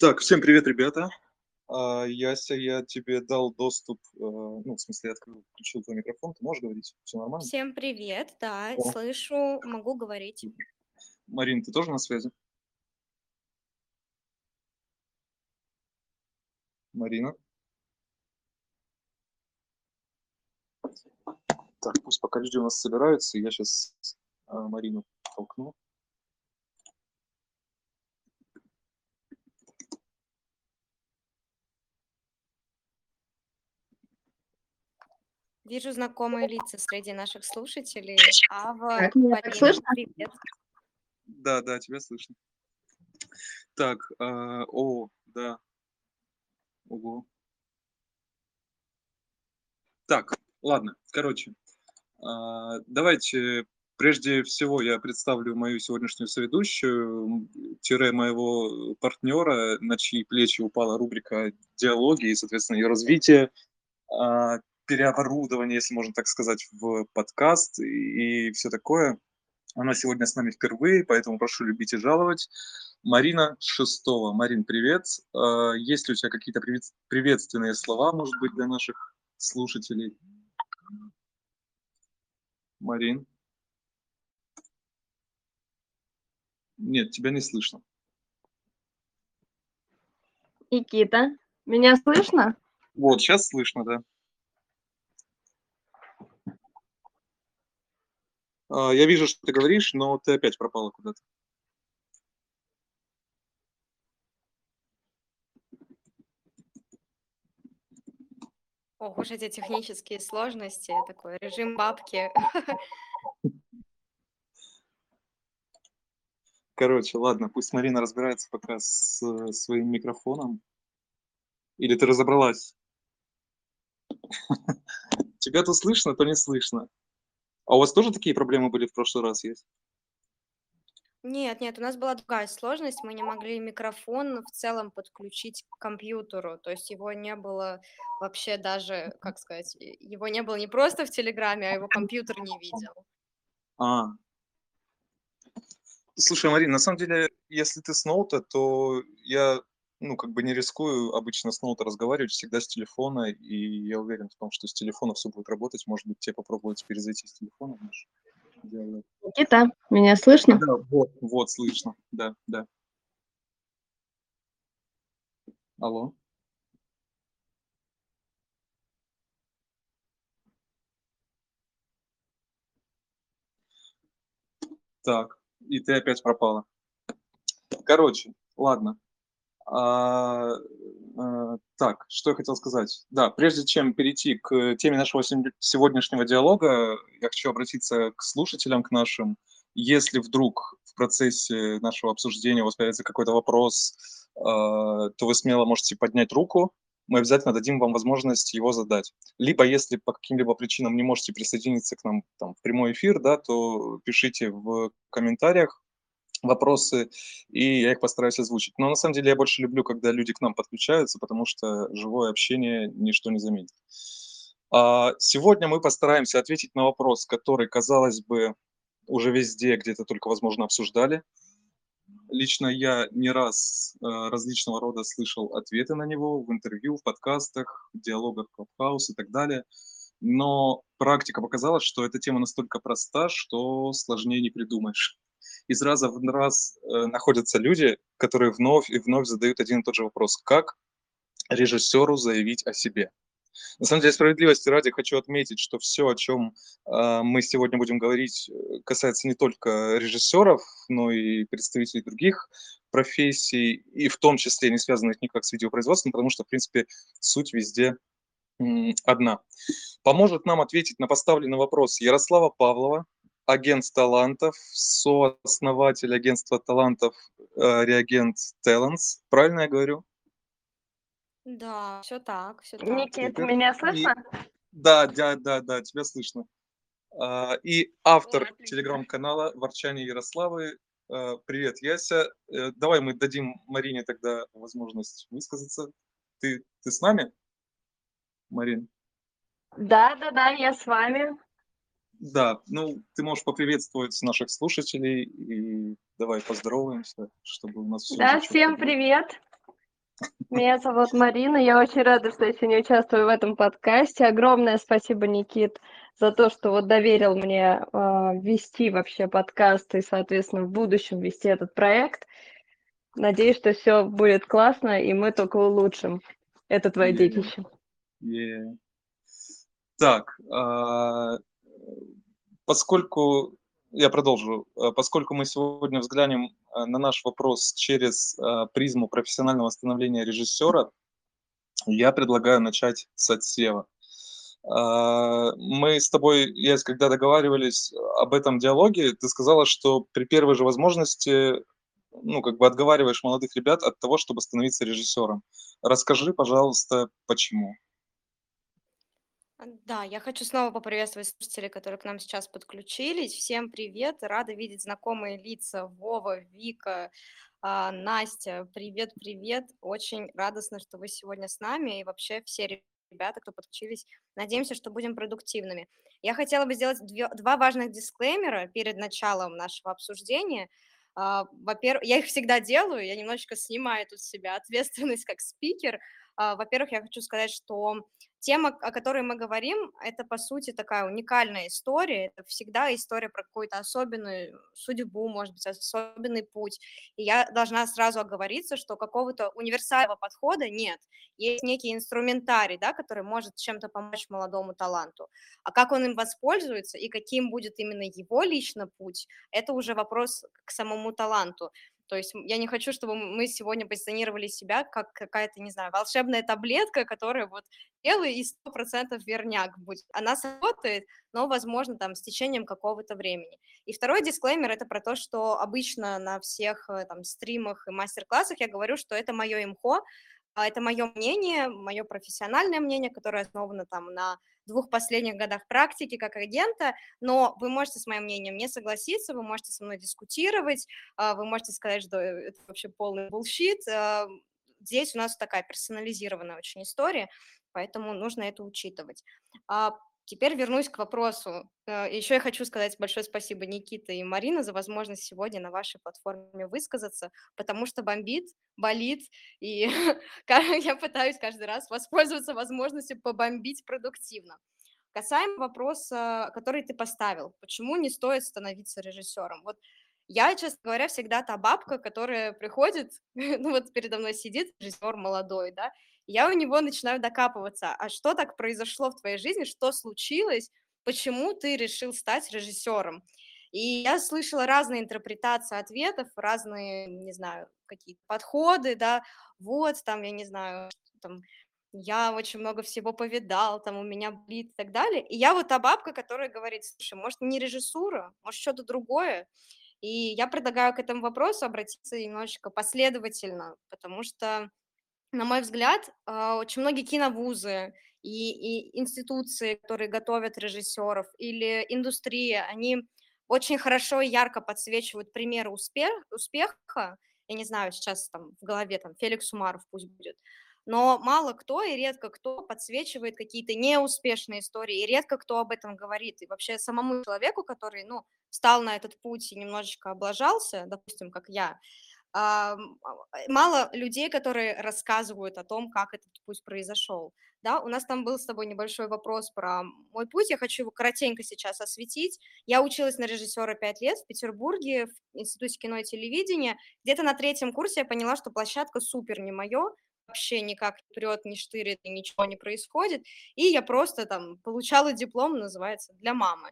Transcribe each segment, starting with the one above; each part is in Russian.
Так, всем привет, ребята. А, Яся, я тебе дал доступ, э, ну, в смысле, я открыл, включил твой микрофон, ты можешь говорить? Все нормально? Всем привет, да, О, слышу, могу говорить. Марин, ты тоже на связи? Марина? Так, пусть пока люди у нас собираются, я сейчас Марину толкну. Вижу знакомые лица среди наших слушателей. Ава, Так, меня так слышно? привет. Да, да, тебя слышно. Так, а, о, да, ого. Так, ладно, короче, а, давайте прежде всего я представлю мою сегодняшнюю соведущую, тире моего партнера, на чьи плечи упала рубрика «Диалоги» и, соответственно, ее развитие, а, переоборудование, если можно так сказать, в подкаст и все такое. Она сегодня с нами впервые, поэтому прошу любить и жаловать. Марина Шестова. Марин, привет. А, Есть ли у тебя какие-то привет- приветственные слова, может быть, для наших слушателей? Марин? Нет, тебя не слышно. Никита, меня слышно? Вот, сейчас слышно, да. Я вижу, что ты говоришь, но ты опять пропала куда-то. Ох уж эти технические сложности, такой режим бабки. Короче, ладно, пусть Марина разбирается пока с э, своим микрофоном. Или ты разобралась? Тебя то слышно, то не слышно. А у вас тоже такие проблемы были в прошлый раз есть? Нет, нет, у нас была другая сложность, мы не могли микрофон в целом подключить к компьютеру, то есть его не было вообще даже, как сказать, его не было не просто в Телеграме, а его компьютер не видел. А, слушай, Марина, на самом деле, если ты с ноута, то я, ну, как бы не рискую обычно с ноута разговаривать, всегда с телефона, и я уверен в том, что с телефона все будет работать. Может быть, тебе попробовать перезайти с телефона. Никита, меня слышно? Да, вот, вот, слышно, да, да. Алло? Так, и ты опять пропала. Короче, ладно. А, а, так, что я хотел сказать. Да, прежде чем перейти к теме нашего сегодняшнего диалога, я хочу обратиться к слушателям, к нашим. Если вдруг в процессе нашего обсуждения у вас появится какой-то вопрос, а, то вы смело можете поднять руку, мы обязательно дадим вам возможность его задать. Либо, если по каким-либо причинам не можете присоединиться к нам там, в прямой эфир, да, то пишите в комментариях вопросы, и я их постараюсь озвучить. Но на самом деле я больше люблю, когда люди к нам подключаются, потому что живое общение ничто не заменит. А, Сегодня мы постараемся ответить на вопрос, который, казалось бы, уже везде где-то только, возможно, обсуждали. Лично я не раз э, различного рода слышал ответы на него в интервью, в подкастах, в диалогах Clubhouse и так далее. Но практика показала, что эта тема настолько проста, что сложнее не придумаешь. Из раза в раз э, находятся люди, которые вновь и вновь задают один и тот же вопрос. Как режиссеру заявить о себе? На самом деле, справедливости ради хочу отметить, что все, о чем э, мы сегодня будем говорить, э, касается не только режиссеров, но и представителей других профессий, и в том числе не связанных никак с видеопроизводством, потому что, в принципе, суть везде одна. Поможет нам ответить на поставленный вопрос Ярослава Павлова, агент талантов, сооснователь агентства талантов э, Реагент Talents. Правильно я говорю? Да, все так, все так. Никит, Супер. меня И- слышно? Да, да, да, да, тебя слышно. А, И автор отлично. телеграм-канала «Ворчание Ярославы». Э, Привет, Яся. Э, Давай мы дадим Марине тогда возможность высказаться. Ты, ты с нами, Марин? Да, да, да, я с вами. Да, ну, ты можешь поприветствовать наших слушателей и давай поздороваемся, чтобы у нас все Да, всем привет. Меня зовут Марина. Я очень рада, что я сегодня участвую в этом подкасте. Огромное спасибо, Никит, за то, что вот доверил мне э, вести вообще подкаст и, соответственно, в будущем вести этот проект. Надеюсь, что все будет классно, и мы только улучшим это твое Yeah. детище. Yeah. Так, а, поскольку я продолжу, А, поскольку мы сегодня взглянем а, на наш вопрос через а, призму профессионального становления режиссера, я предлагаю начать с отсева. Мы с тобой, Ясь, когда договаривались об этом диалоге, ты сказала, что при первой же возможности, ну, как бы отговариваешь молодых ребят от того, чтобы становиться режиссером. Расскажи, пожалуйста, почему. А, Да, я хочу снова поприветствовать слушателей, которые к нам сейчас подключились. Всем привет, рада видеть знакомые лица. Вова, Вика, а, Настя, привет, привет. Очень радостно, что вы сегодня с нами и вообще все ребята, кто подключились. Надеемся, что будем продуктивными. Я хотела бы сделать две- два важных дисклеймера перед началом нашего обсуждения. А, Во-первых, я их всегда делаю, я немножечко снимаю тут с себя ответственность как спикер. А, Во-первых, я хочу сказать, что Тема, о которой мы говорим, это, по сути, такая уникальная история. Это всегда история про какую-то особенную судьбу, может быть, особенный путь. И я должна сразу оговориться, что какого-то универсального подхода нет. Есть некий инструментарий, да, который может чем-то помочь молодому таланту. А как он им воспользуется и каким будет именно его лично путь, это уже вопрос к самому таланту. То есть я не хочу, чтобы мы сегодня позиционировали себя как какая-то, не знаю, волшебная таблетка, которая вот делай и 100% верняк будет. Она сработает, но, возможно, там с течением какого-то времени. И второй дисклеймер – это про то, что обычно на всех э, там стримах и мастер-классах я говорю, что это мое имхо, а это мое мнение, мое профессиональное мнение, которое основано там на двух последних годах практики как агента, но вы можете с моим мнением не согласиться, вы можете со мной дискутировать, а, вы можете сказать, что это вообще полный bullshit. А, Здесь у нас такая персонализированная очень история, поэтому нужно это учитывать. Теперь вернусь к вопросу. Э, Еще я хочу сказать большое спасибо Никита и Марина за возможность сегодня на вашей платформе высказаться, потому что бомбит, болит, и я пытаюсь каждый раз воспользоваться возможностью побомбить продуктивно. Касаемо вопроса, который ты поставил, почему не стоит становиться режиссером? Вот я, честно говоря, всегда та бабка, которая приходит, ну вот передо мной сидит режиссер молодой, да, я у него начинаю докапываться, а что так произошло в твоей жизни, что случилось, почему ты решил стать режиссером? И я слышала разные интерпретации ответов, разные, не знаю, какие-то подходы, да, вот там, я не знаю, там, я очень много всего повидал, там у меня болит и так далее. И я вот та бабка, которая говорит, слушай, может, не режиссура, может, что-то другое. И я предлагаю к этому вопросу обратиться немножечко последовательно, потому что, на мой взгляд, а, очень многие киновузы и, и институции, которые готовят режиссеров, или индустрия, они очень хорошо и ярко подсвечивают примеры успех, успеха. Я не знаю, сейчас там в голове там Феликс Умаров пусть будет, но мало кто и редко кто подсвечивает какие-то неуспешные истории, и редко кто об этом говорит. И вообще самому человеку, который, ну, встал на этот путь и немножечко облажался, допустим, как я, мало людей, которые рассказывают о том, как этот путь произошел. Да, у нас там был с тобой небольшой вопрос про мой путь, я хочу его коротенько сейчас осветить. Я училась на режиссера пять лет в Петербурге, в Институте кино и телевидения. Где-то на третьем курсе я поняла, что площадка супер не мое, вообще никак не прет, не штырит, ничего не происходит. И я просто там получала диплом, называется, для мамы.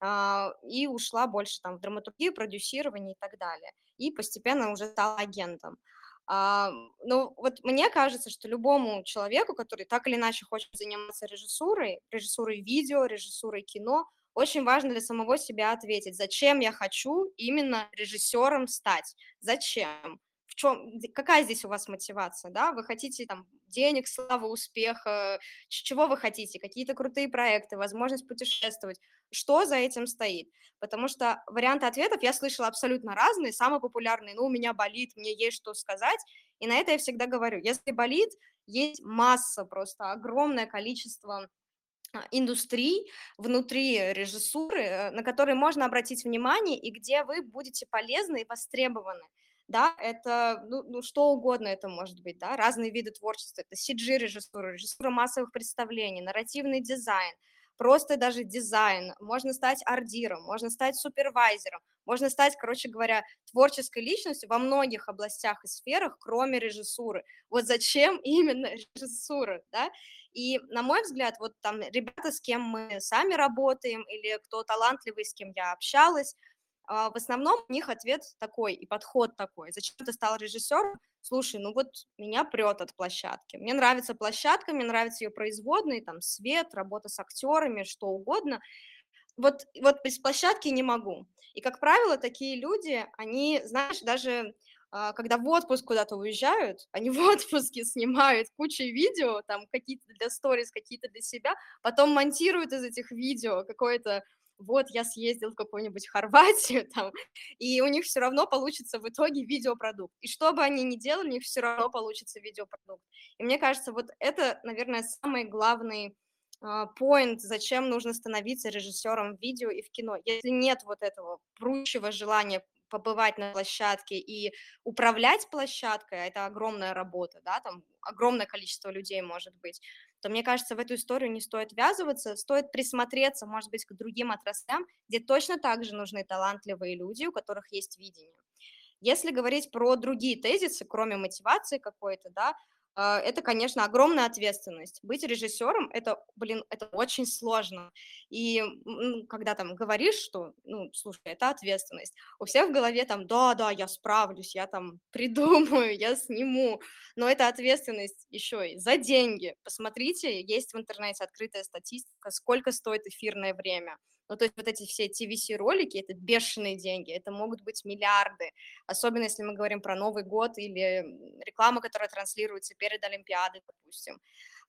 А, И ушла больше там в драматургию, продюсирование и так далее. И постепенно уже стала агентом. А, Ну, вот мне кажется, что любому человеку, который так или иначе хочет заниматься режиссурой, режиссурой видео, режиссурой кино, очень важно для самого себя ответить, зачем я хочу именно режиссером стать, зачем, в чем, какая здесь у вас мотивация, да, вы хотите там денег, славы, успеха, чего вы хотите, какие-то крутые проекты, возможность путешествовать, что за этим стоит, потому что варианты ответов я слышала абсолютно разные, самый популярный, ну, у меня болит, мне есть что сказать, и на это я всегда говорю, если болит, есть масса, просто огромное количество а, индустрий внутри режиссуры, э, на которые можно обратить внимание и где вы будете полезны и востребованы. Да, это, ну, ну, что угодно это может быть, да, разные виды творчества, это CG-режиссура, режиссура массовых представлений, нарративный дизайн, просто даже дизайн, можно стать ардиром, можно стать супервайзером, можно стать, короче говоря, творческой личностью во многих областях и сферах, кроме режиссуры. Вот зачем именно режиссура, да? И, на мой взгляд, вот там ребята, с кем мы сами работаем, или кто талантливый, с кем я общалась, в основном у них ответ такой и подход такой. Зачем ты стал режиссером? Слушай, ну вот меня прет от площадки. Мне нравится площадка, мне нравятся ее производные, там свет, работа с актерами, что угодно. Вот, вот без площадки не могу. И, как правило, такие люди, они, знаешь, даже а, когда в отпуск куда-то уезжают, они в отпуске снимают кучу видео, там какие-то для сторис, какие-то для себя, потом монтируют из этих видео какое-то вот я съездил в какую-нибудь Хорватию там, и у них все равно получится в итоге видеопродукт. И что бы они ни делали, у них все равно получится видеопродукт. И мне кажется, вот это, наверное, самый главный поинт, uh, зачем нужно становиться режиссером в видео и в кино. Если нет вот этого прущего желания побывать на площадке и управлять площадкой, а это огромная работа, да, там огромное количество людей может быть, то мне кажется, в эту историю не стоит ввязываться, стоит присмотреться, может быть, к другим отраслям, где точно так же нужны талантливые люди, у которых есть видение. Если говорить про другие тезисы, кроме мотивации какой-то, да, это, конечно, огромная ответственность. Быть режиссером это, блин, это очень сложно. И ну, когда там говоришь, что, ну, слушай, это ответственность, у всех в голове там, да, да, я справлюсь, я там придумаю, я сниму, но это ответственность еще и за деньги. Посмотрите, есть в интернете открытая статистика, сколько стоит эфирное время. Ну, то есть вот эти все TVC-ролики, это бешеные деньги, это могут быть миллиарды, особенно если мы говорим про Новый год или рекламу, которая транслируется перед Олимпиадой, допустим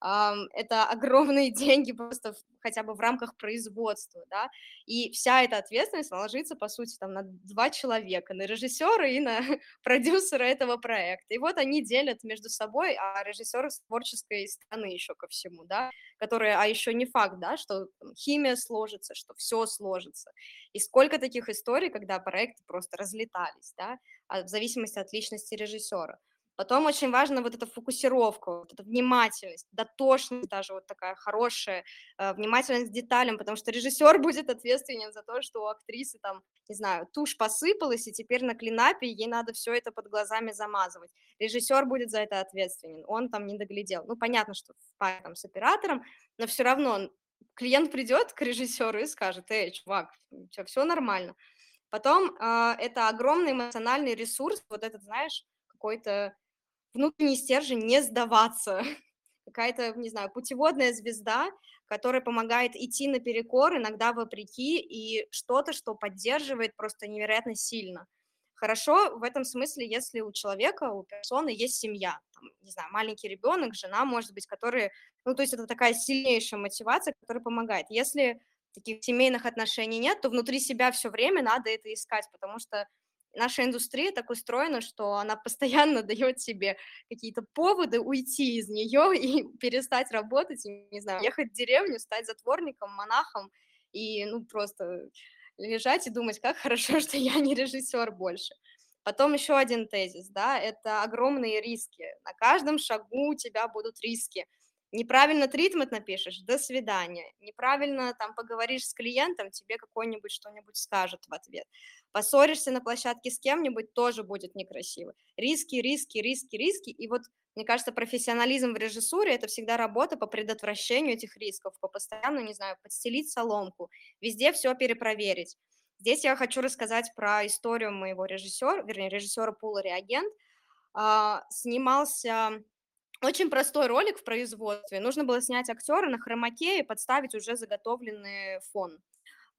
это огромные деньги просто хотя бы в рамках производства, да, и вся эта ответственность ложится, по сути, там на два человека, на режиссера и на продюсера этого проекта, и вот они делят между собой, а режиссер с творческой стороны еще ко всему, да, которые, а еще не факт, да, что там, химия сложится, что все сложится, и сколько таких историй, когда проекты просто разлетались, да, в зависимости от личности режиссера. Потом очень важна вот эта фокусировка, вот эта внимательность, дотошность даже вот такая хорошая, э, внимательность к деталям, потому что режиссер будет ответственен за то, что у актрисы там, не знаю, тушь посыпалась, и теперь на клинапе ей надо все это под глазами замазывать. Режиссер будет за это ответственен, он там не доглядел. Ну, понятно, что в там, с оператором, но все равно клиент придет к режиссеру и скажет, эй, чувак, тебя все нормально. Потом э, это огромный эмоциональный ресурс, вот этот, знаешь, какой-то внутренний стержень не сдаваться, какая-то, не знаю, путеводная звезда, которая помогает идти наперекор, иногда вопреки, и что-то, что поддерживает просто невероятно сильно. Хорошо в этом смысле, если у человека, у персоны есть семья, там, не знаю, маленький ребенок, жена, может быть, которые, ну, то есть это такая сильнейшая мотивация, которая помогает. Если таких семейных отношений нет, то внутри себя все время надо это искать, потому что наша индустрия так устроена, что она постоянно дает себе какие-то поводы уйти из нее и перестать работать, и, не знаю, ехать в деревню, стать затворником, монахом и, ну, просто лежать и думать, как хорошо, что я не режиссер больше. Потом еще один тезис, да, это огромные риски. На каждом шагу у тебя будут риски. Неправильно тритмент напишешь, до свидания. Неправильно там поговоришь с клиентом, тебе какой-нибудь что-нибудь скажет в ответ. Поссоришься на площадке с кем-нибудь, тоже будет некрасиво. Риски, риски, риски, риски. И вот, мне кажется, профессионализм в режиссуре – это всегда работа по предотвращению этих рисков, по постоянно, не знаю, подстелить соломку, везде все перепроверить. Здесь я хочу рассказать про историю моего режиссера, вернее, режиссера Пула Реагент. А, снимался очень простой ролик в производстве. Нужно было снять актера на хромаке и подставить уже заготовленный фон,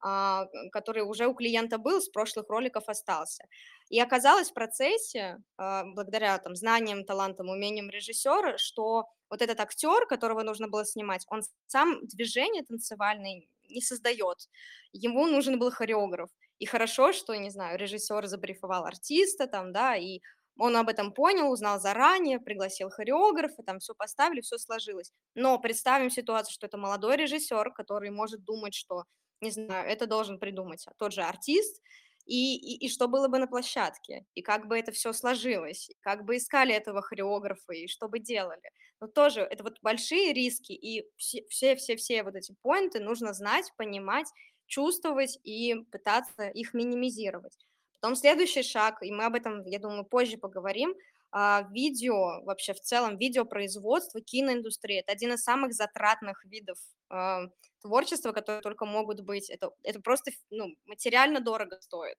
а, который уже у клиента был, с прошлых роликов остался. И оказалось в процессе, а, благодаря там, знаниям, талантам, умениям режиссера, что вот этот актер, которого нужно было снимать, он сам движение танцевальное не создает. Ему нужен был хореограф. И хорошо, что, не знаю, режиссер забрифовал артиста там, да, и он об этом понял, узнал заранее, пригласил хореографа, там все поставили, все сложилось. Но представим ситуацию, что это молодой режиссер, который может думать, что, не знаю, это должен придумать тот же артист, и, и, и что было бы на площадке, и как бы это все сложилось, и как бы искали этого хореографа, и что бы делали. Но тоже это вот большие риски, и все-все-все вот эти поинты нужно знать, понимать, чувствовать и пытаться их минимизировать. Потом следующий шаг, и мы об этом, я думаю, позже поговорим, а, видео, вообще в целом видеопроизводство, киноиндустрия, это один из самых затратных видов а, творчества, которые только могут быть. Это, это просто ну, материально дорого стоит.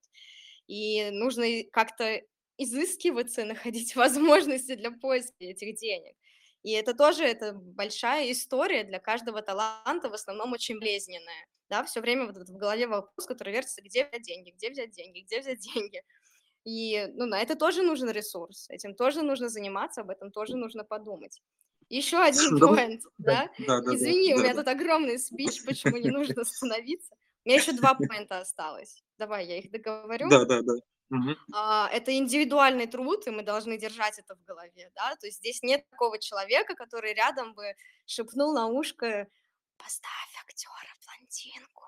И нужно как-то изыскиваться, находить возможности для поиска этих денег. И это тоже это большая история для каждого таланта, в основном очень болезненная. Да, все время вот в голове вопрос, который вертится, где взять деньги, где взять деньги, где взять деньги. И ну, на это тоже нужен ресурс, этим тоже нужно заниматься, об этом тоже нужно подумать. Еще один поинт, да? да? да Извини, да, у меня да. тут огромный спич, почему не нужно остановиться. У меня еще два поинта осталось. Давай, я их договорю. Да, да, да. Угу. А, это индивидуальный труд, и мы должны держать это в голове, да, то есть здесь нет такого человека, который рядом бы шепнул на ушко «поставь актера блондинку».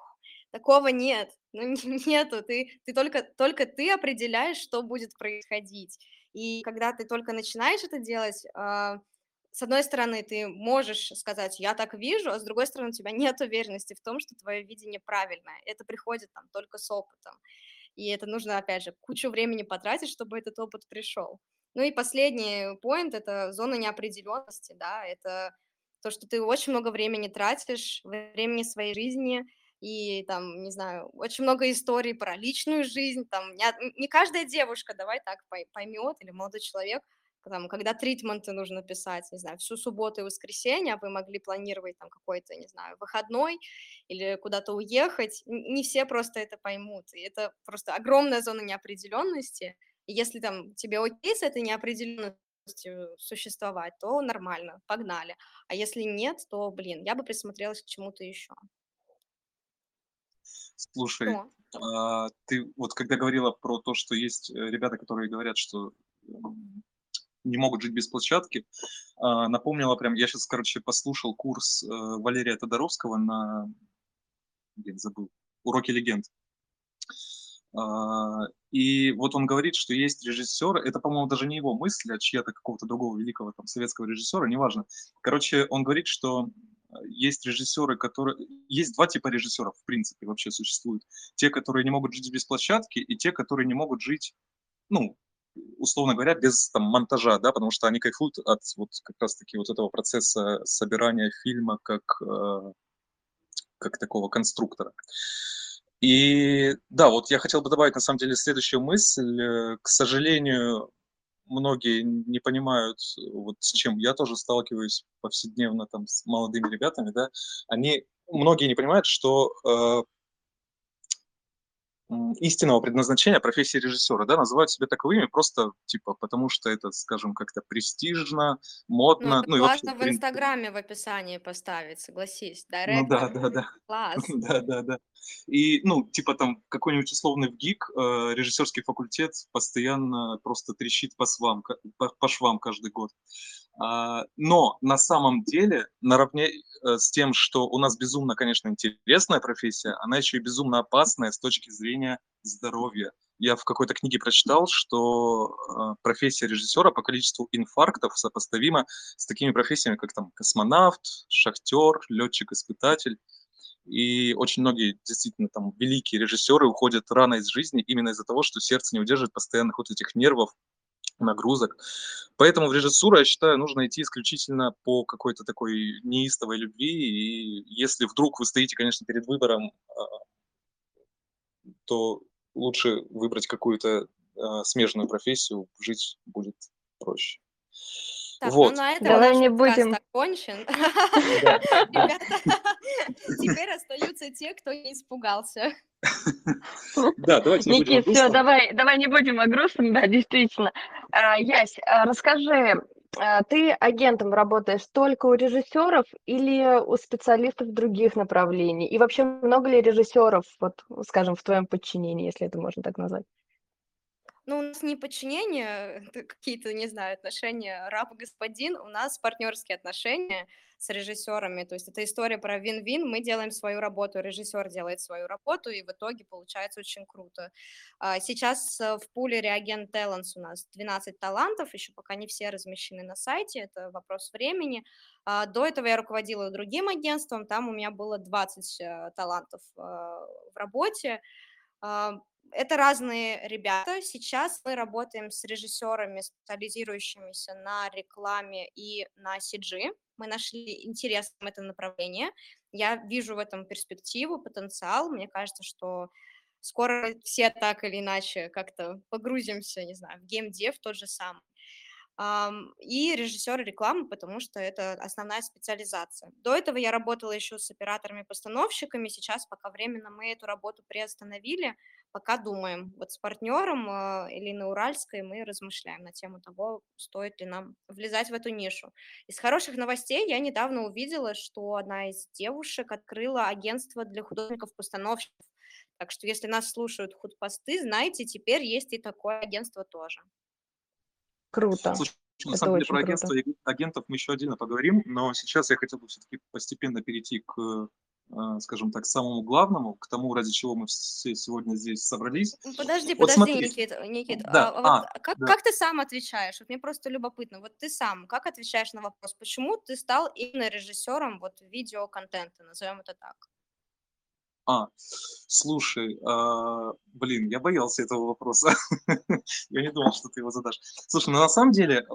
Такого нет, ну нету, ты, ты только, только ты определяешь, что будет происходить. И когда ты только начинаешь это делать, э, с одной стороны, ты можешь сказать, я так вижу, а с другой стороны, у тебя нет уверенности в том, что твое видение правильное. Это приходит там только с опытом. И это нужно, опять же, кучу времени потратить, чтобы этот опыт пришел. Ну и последний поинт – это зона неопределенности, да, это то, что ты очень много времени тратишь, времени своей жизни, и там, не знаю, очень много историй про личную жизнь, там, не, не каждая девушка, давай так, поймет, или молодой человек, там, когда тритменты нужно писать, не знаю, всю субботу и воскресенье, а вы могли планировать там какой-то, не знаю, выходной или куда-то уехать, не все просто это поймут, и это просто огромная зона неопределенности, и если там тебе окей с этой неопределенностью существовать, то нормально, погнали, а если нет, то, блин, я бы присмотрелась к чему-то еще. Слушай, а, ты вот когда говорила про то, что есть э, ребята, которые говорят, что не могут жить без площадки. А, напомнила прям, я сейчас, короче, послушал курс э, Валерия Тодоровского на, блин, забыл, уроки легенд. А, и вот он говорит, что есть режиссер, это, по-моему, даже не его мысль, а чья-то какого-то другого великого там советского режиссера, неважно. Короче, он говорит, что есть режиссеры, которые... Есть два типа режиссеров, в принципе, вообще существуют. Те, которые не могут жить без площадки, и те, которые не могут жить, ну, условно говоря, без там, монтажа, да, потому что они кайфуют от вот как раз-таки вот этого процесса собирания фильма как, э, как такого конструктора. И да, вот я хотел бы добавить на самом деле следующую мысль. Э, к сожалению, многие не понимают, вот с чем я тоже сталкиваюсь повседневно там с молодыми ребятами, да, они, многие не понимают, что э, истинного предназначения профессии режиссера, да, называют себя таковыми просто, типа, потому что это, скажем, как-то престижно, ну, модно. Ну, это классно вообще, в Инстаграме в описании поставить, согласись. Директор. Ну, да, да, да. Класс. да, да, да. И, ну, типа там какой-нибудь условный ВГИК, э, режиссерский факультет постоянно просто трещит по, свам, по, по швам каждый год. А, но на самом деле, наравне э, с тем, что у нас безумно, конечно, интересная профессия, она еще и безумно опасная с точки зрения здоровья. Я в какой-то книге прочитал, что э, профессия режиссера по количеству инфарктов сопоставима с такими профессиями, как там космонавт, шахтер, летчик-испытатель. И очень многие действительно там великие режиссеры уходят рано из жизни именно из-за того, что сердце не удерживает постоянных вот этих нервов, нагрузок. Поэтому в режиссуру, я считаю, нужно идти исключительно по какой-то такой неистовой любви. И если вдруг вы стоите, конечно, перед выбором, а, то лучше выбрать какую-то а, смежную профессию, жить будет проще. Так, ну вот. ну на этом Давай наш не будем. окончен. Ребята, теперь остаются те, кто не испугался. Да, давайте не Никит, все, давай, давай не будем о грустном, да, действительно. А, Ясь, а, расскажи, а, ты агентом работаешь только у режиссеров или у специалистов других направлений? И вообще много ли режиссеров, вот, скажем, в твоем подчинении, если это можно так назвать? Ну, у нас не подчинение, какие-то, не знаю, отношения раб-господин, у нас партнерские отношения с режиссерами. То есть это история про вин-вин. Мы делаем свою работу, режиссер делает свою работу, и в итоге получается очень круто. А, сейчас э, в пуле Reagent Talents у нас 12 талантов, еще пока не все размещены на сайте, это вопрос времени. А, до этого я руководила другим агентством, там у меня было 20 э, талантов э, в работе это разные ребята. Сейчас мы работаем с режиссерами, специализирующимися на рекламе и на CG. Мы нашли интересным это направление. Я вижу в этом перспективу, потенциал. Мне кажется, что скоро все так или иначе как-то погрузимся, не знаю, в геймдев тот же самый и режиссер рекламы, потому что это основная специализация. До этого я работала еще с операторами-постановщиками, сейчас пока временно мы эту работу приостановили, пока думаем. Вот с партнером а, Элиной Уральской мы размышляем на тему того, стоит ли нам влезать в эту нишу. Из хороших новостей я недавно увидела, что одна из девушек открыла агентство для художников-постановщиков. Так что если нас слушают худпосты, знаете, теперь есть и такое агентство тоже. Круто. Слушай, на Это самом деле про агентство и агентов мы еще отдельно поговорим, но сейчас я хотел бы все-таки постепенно перейти к, э, скажем так, самому главному, к тому, ради чего мы все сегодня здесь собрались. Подожди, вот подожди, смотри. Никит, Никит. Да. А, а, а, как, да. как ты сам отвечаешь? Вот мне просто любопытно. Вот ты сам, как отвечаешь на вопрос, почему ты стал именно режиссером вот видеоконтента, назовем это так? А, слушай, а, блин, я боялся этого вопроса. я не думал, что ты его задашь. Слушай, ну на самом деле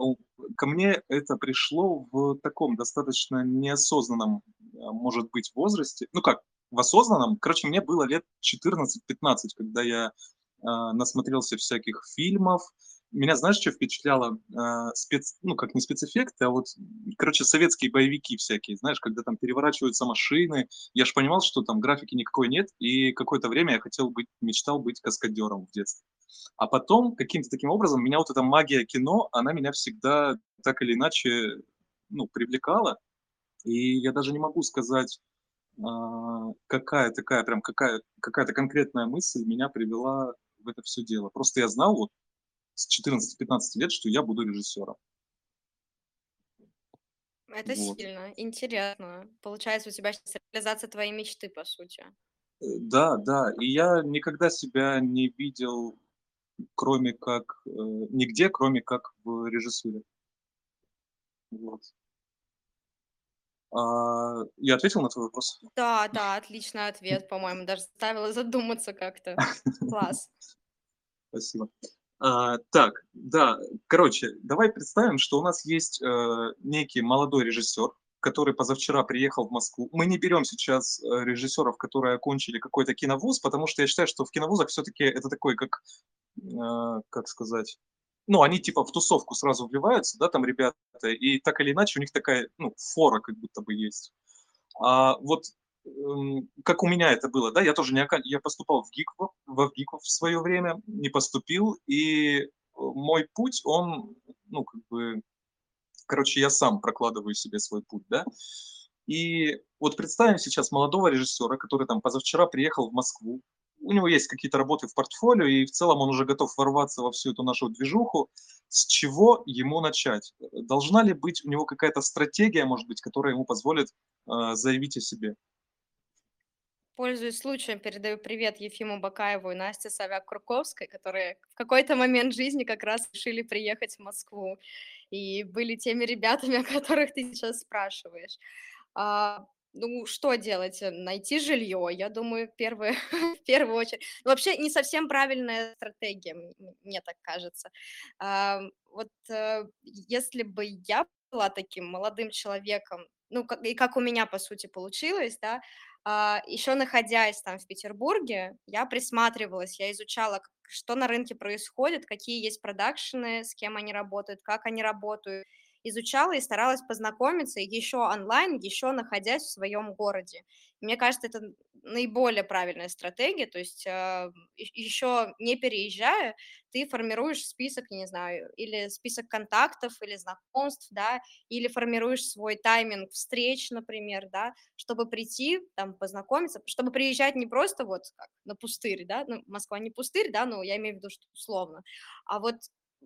ко мне это пришло в таком достаточно неосознанном, а, может быть, возрасте. Ну как, в осознанном. Короче, мне было лет 14-15, когда я а, насмотрелся всяких фильмов, меня, знаешь, что впечатляло? Э, спец, ну, как не спецэффекты, а вот, короче, советские боевики всякие, знаешь, когда там переворачиваются машины. Я же понимал, что там графики никакой нет, и какое-то время я хотел быть, мечтал быть каскадером в детстве. А потом, каким-то таким образом, меня вот эта магия кино, она меня всегда так или иначе, ну, привлекала. И я даже не могу сказать, а, какая такая, прям какая, какая-то конкретная мысль меня привела в это все дело. Просто я знал, вот с 14-15 лет, что я буду режиссером. Это вот. сильно, интересно. Получается, у тебя сейчас реализация твоей мечты, по сути. Э, да, да. И я никогда себя не видел, кроме как, э, нигде, кроме как в режиссуре. Вот. А, я ответил на твой вопрос? Да, да, отличный ответ, по-моему, даже заставила задуматься как-то. Класс. Спасибо. А, так, да, короче, давай представим, что у нас есть э, некий молодой режиссер, который позавчера приехал в Москву. Мы не берем сейчас э, режиссеров, которые окончили какой-то киновуз, потому что я считаю, что в киновузах все-таки это такой, как, э, как сказать, ну, они типа в тусовку сразу вливаются, да, там ребята, и так или иначе у них такая, ну, фора как будто бы есть. А вот как у меня это было, да, я тоже не я поступал в ГИК, в ГИК в свое время, не поступил, и э, мой путь, он, ну, как бы, короче, я сам прокладываю себе свой путь, да, и вот представим сейчас молодого режиссера, который там позавчера приехал в Москву, у него есть какие-то работы в портфолио, и в целом он уже готов ворваться во всю эту нашу движуху. С чего ему начать? Должна ли быть у него какая-то стратегия, может быть, которая ему позволит э, заявить о себе? Пользуясь случаем, передаю привет Ефиму Бакаеву и Насте Савяк-Курковской, которые в какой-то момент жизни как раз решили приехать в Москву и были теми ребятами, о которых ты сейчас спрашиваешь. А, ну, что делать? Найти жилье, я думаю, первое, в первую очередь. Но вообще не совсем правильная стратегия, мне так кажется. А, вот э, если бы я была таким молодым человеком, ну, и как у меня, по сути, получилось, да, еще находясь там в Петербурге, я присматривалась, я изучала, что на рынке происходит, какие есть продакшены, с кем они работают, как они работают, изучала и старалась познакомиться еще онлайн, еще находясь в своем городе. Мне кажется, это наиболее правильная стратегия, то есть э, еще не переезжая, ты формируешь список, не знаю, или список контактов, или знакомств, да, или формируешь свой тайминг встреч, например, да, чтобы прийти, там, познакомиться, чтобы приезжать не просто вот как на пустырь, да, ну, Москва не пустырь, да, но я имею в виду, что условно, а вот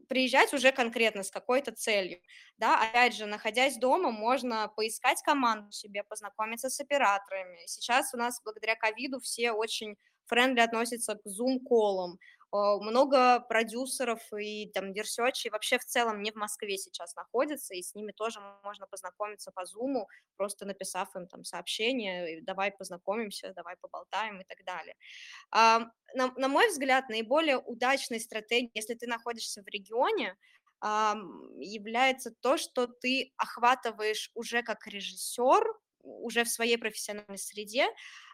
приезжать уже конкретно с какой-то целью, да, опять же, находясь дома, можно поискать команду себе, познакомиться с операторами. Сейчас у нас благодаря ковиду все очень friendly относятся к Zoom call ам, много продюсеров и там dir search и вообще в целом не в Москве сейчас находятся, и с ними тоже можно познакомиться по зуму, просто написав им там сообщение, давай познакомимся, давай поболтаем и так далее. А, на, на мой взгляд, наиболее удачной стратегией, если ты находишься в регионе, является то, что ты охватываешь уже как режиссер, уже в своей профессиональной среде,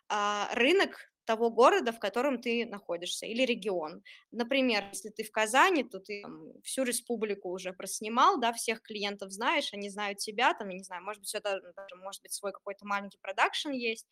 а, рынок того города, в котором ты находишься, или регион. Например, если ты в Казани, то ты там, всю республику уже проснимал, да, всех клиентов знаешь, они знают тебя, там, я не знаю, может быть, это может быть, свой какой-то маленький продакшн есть,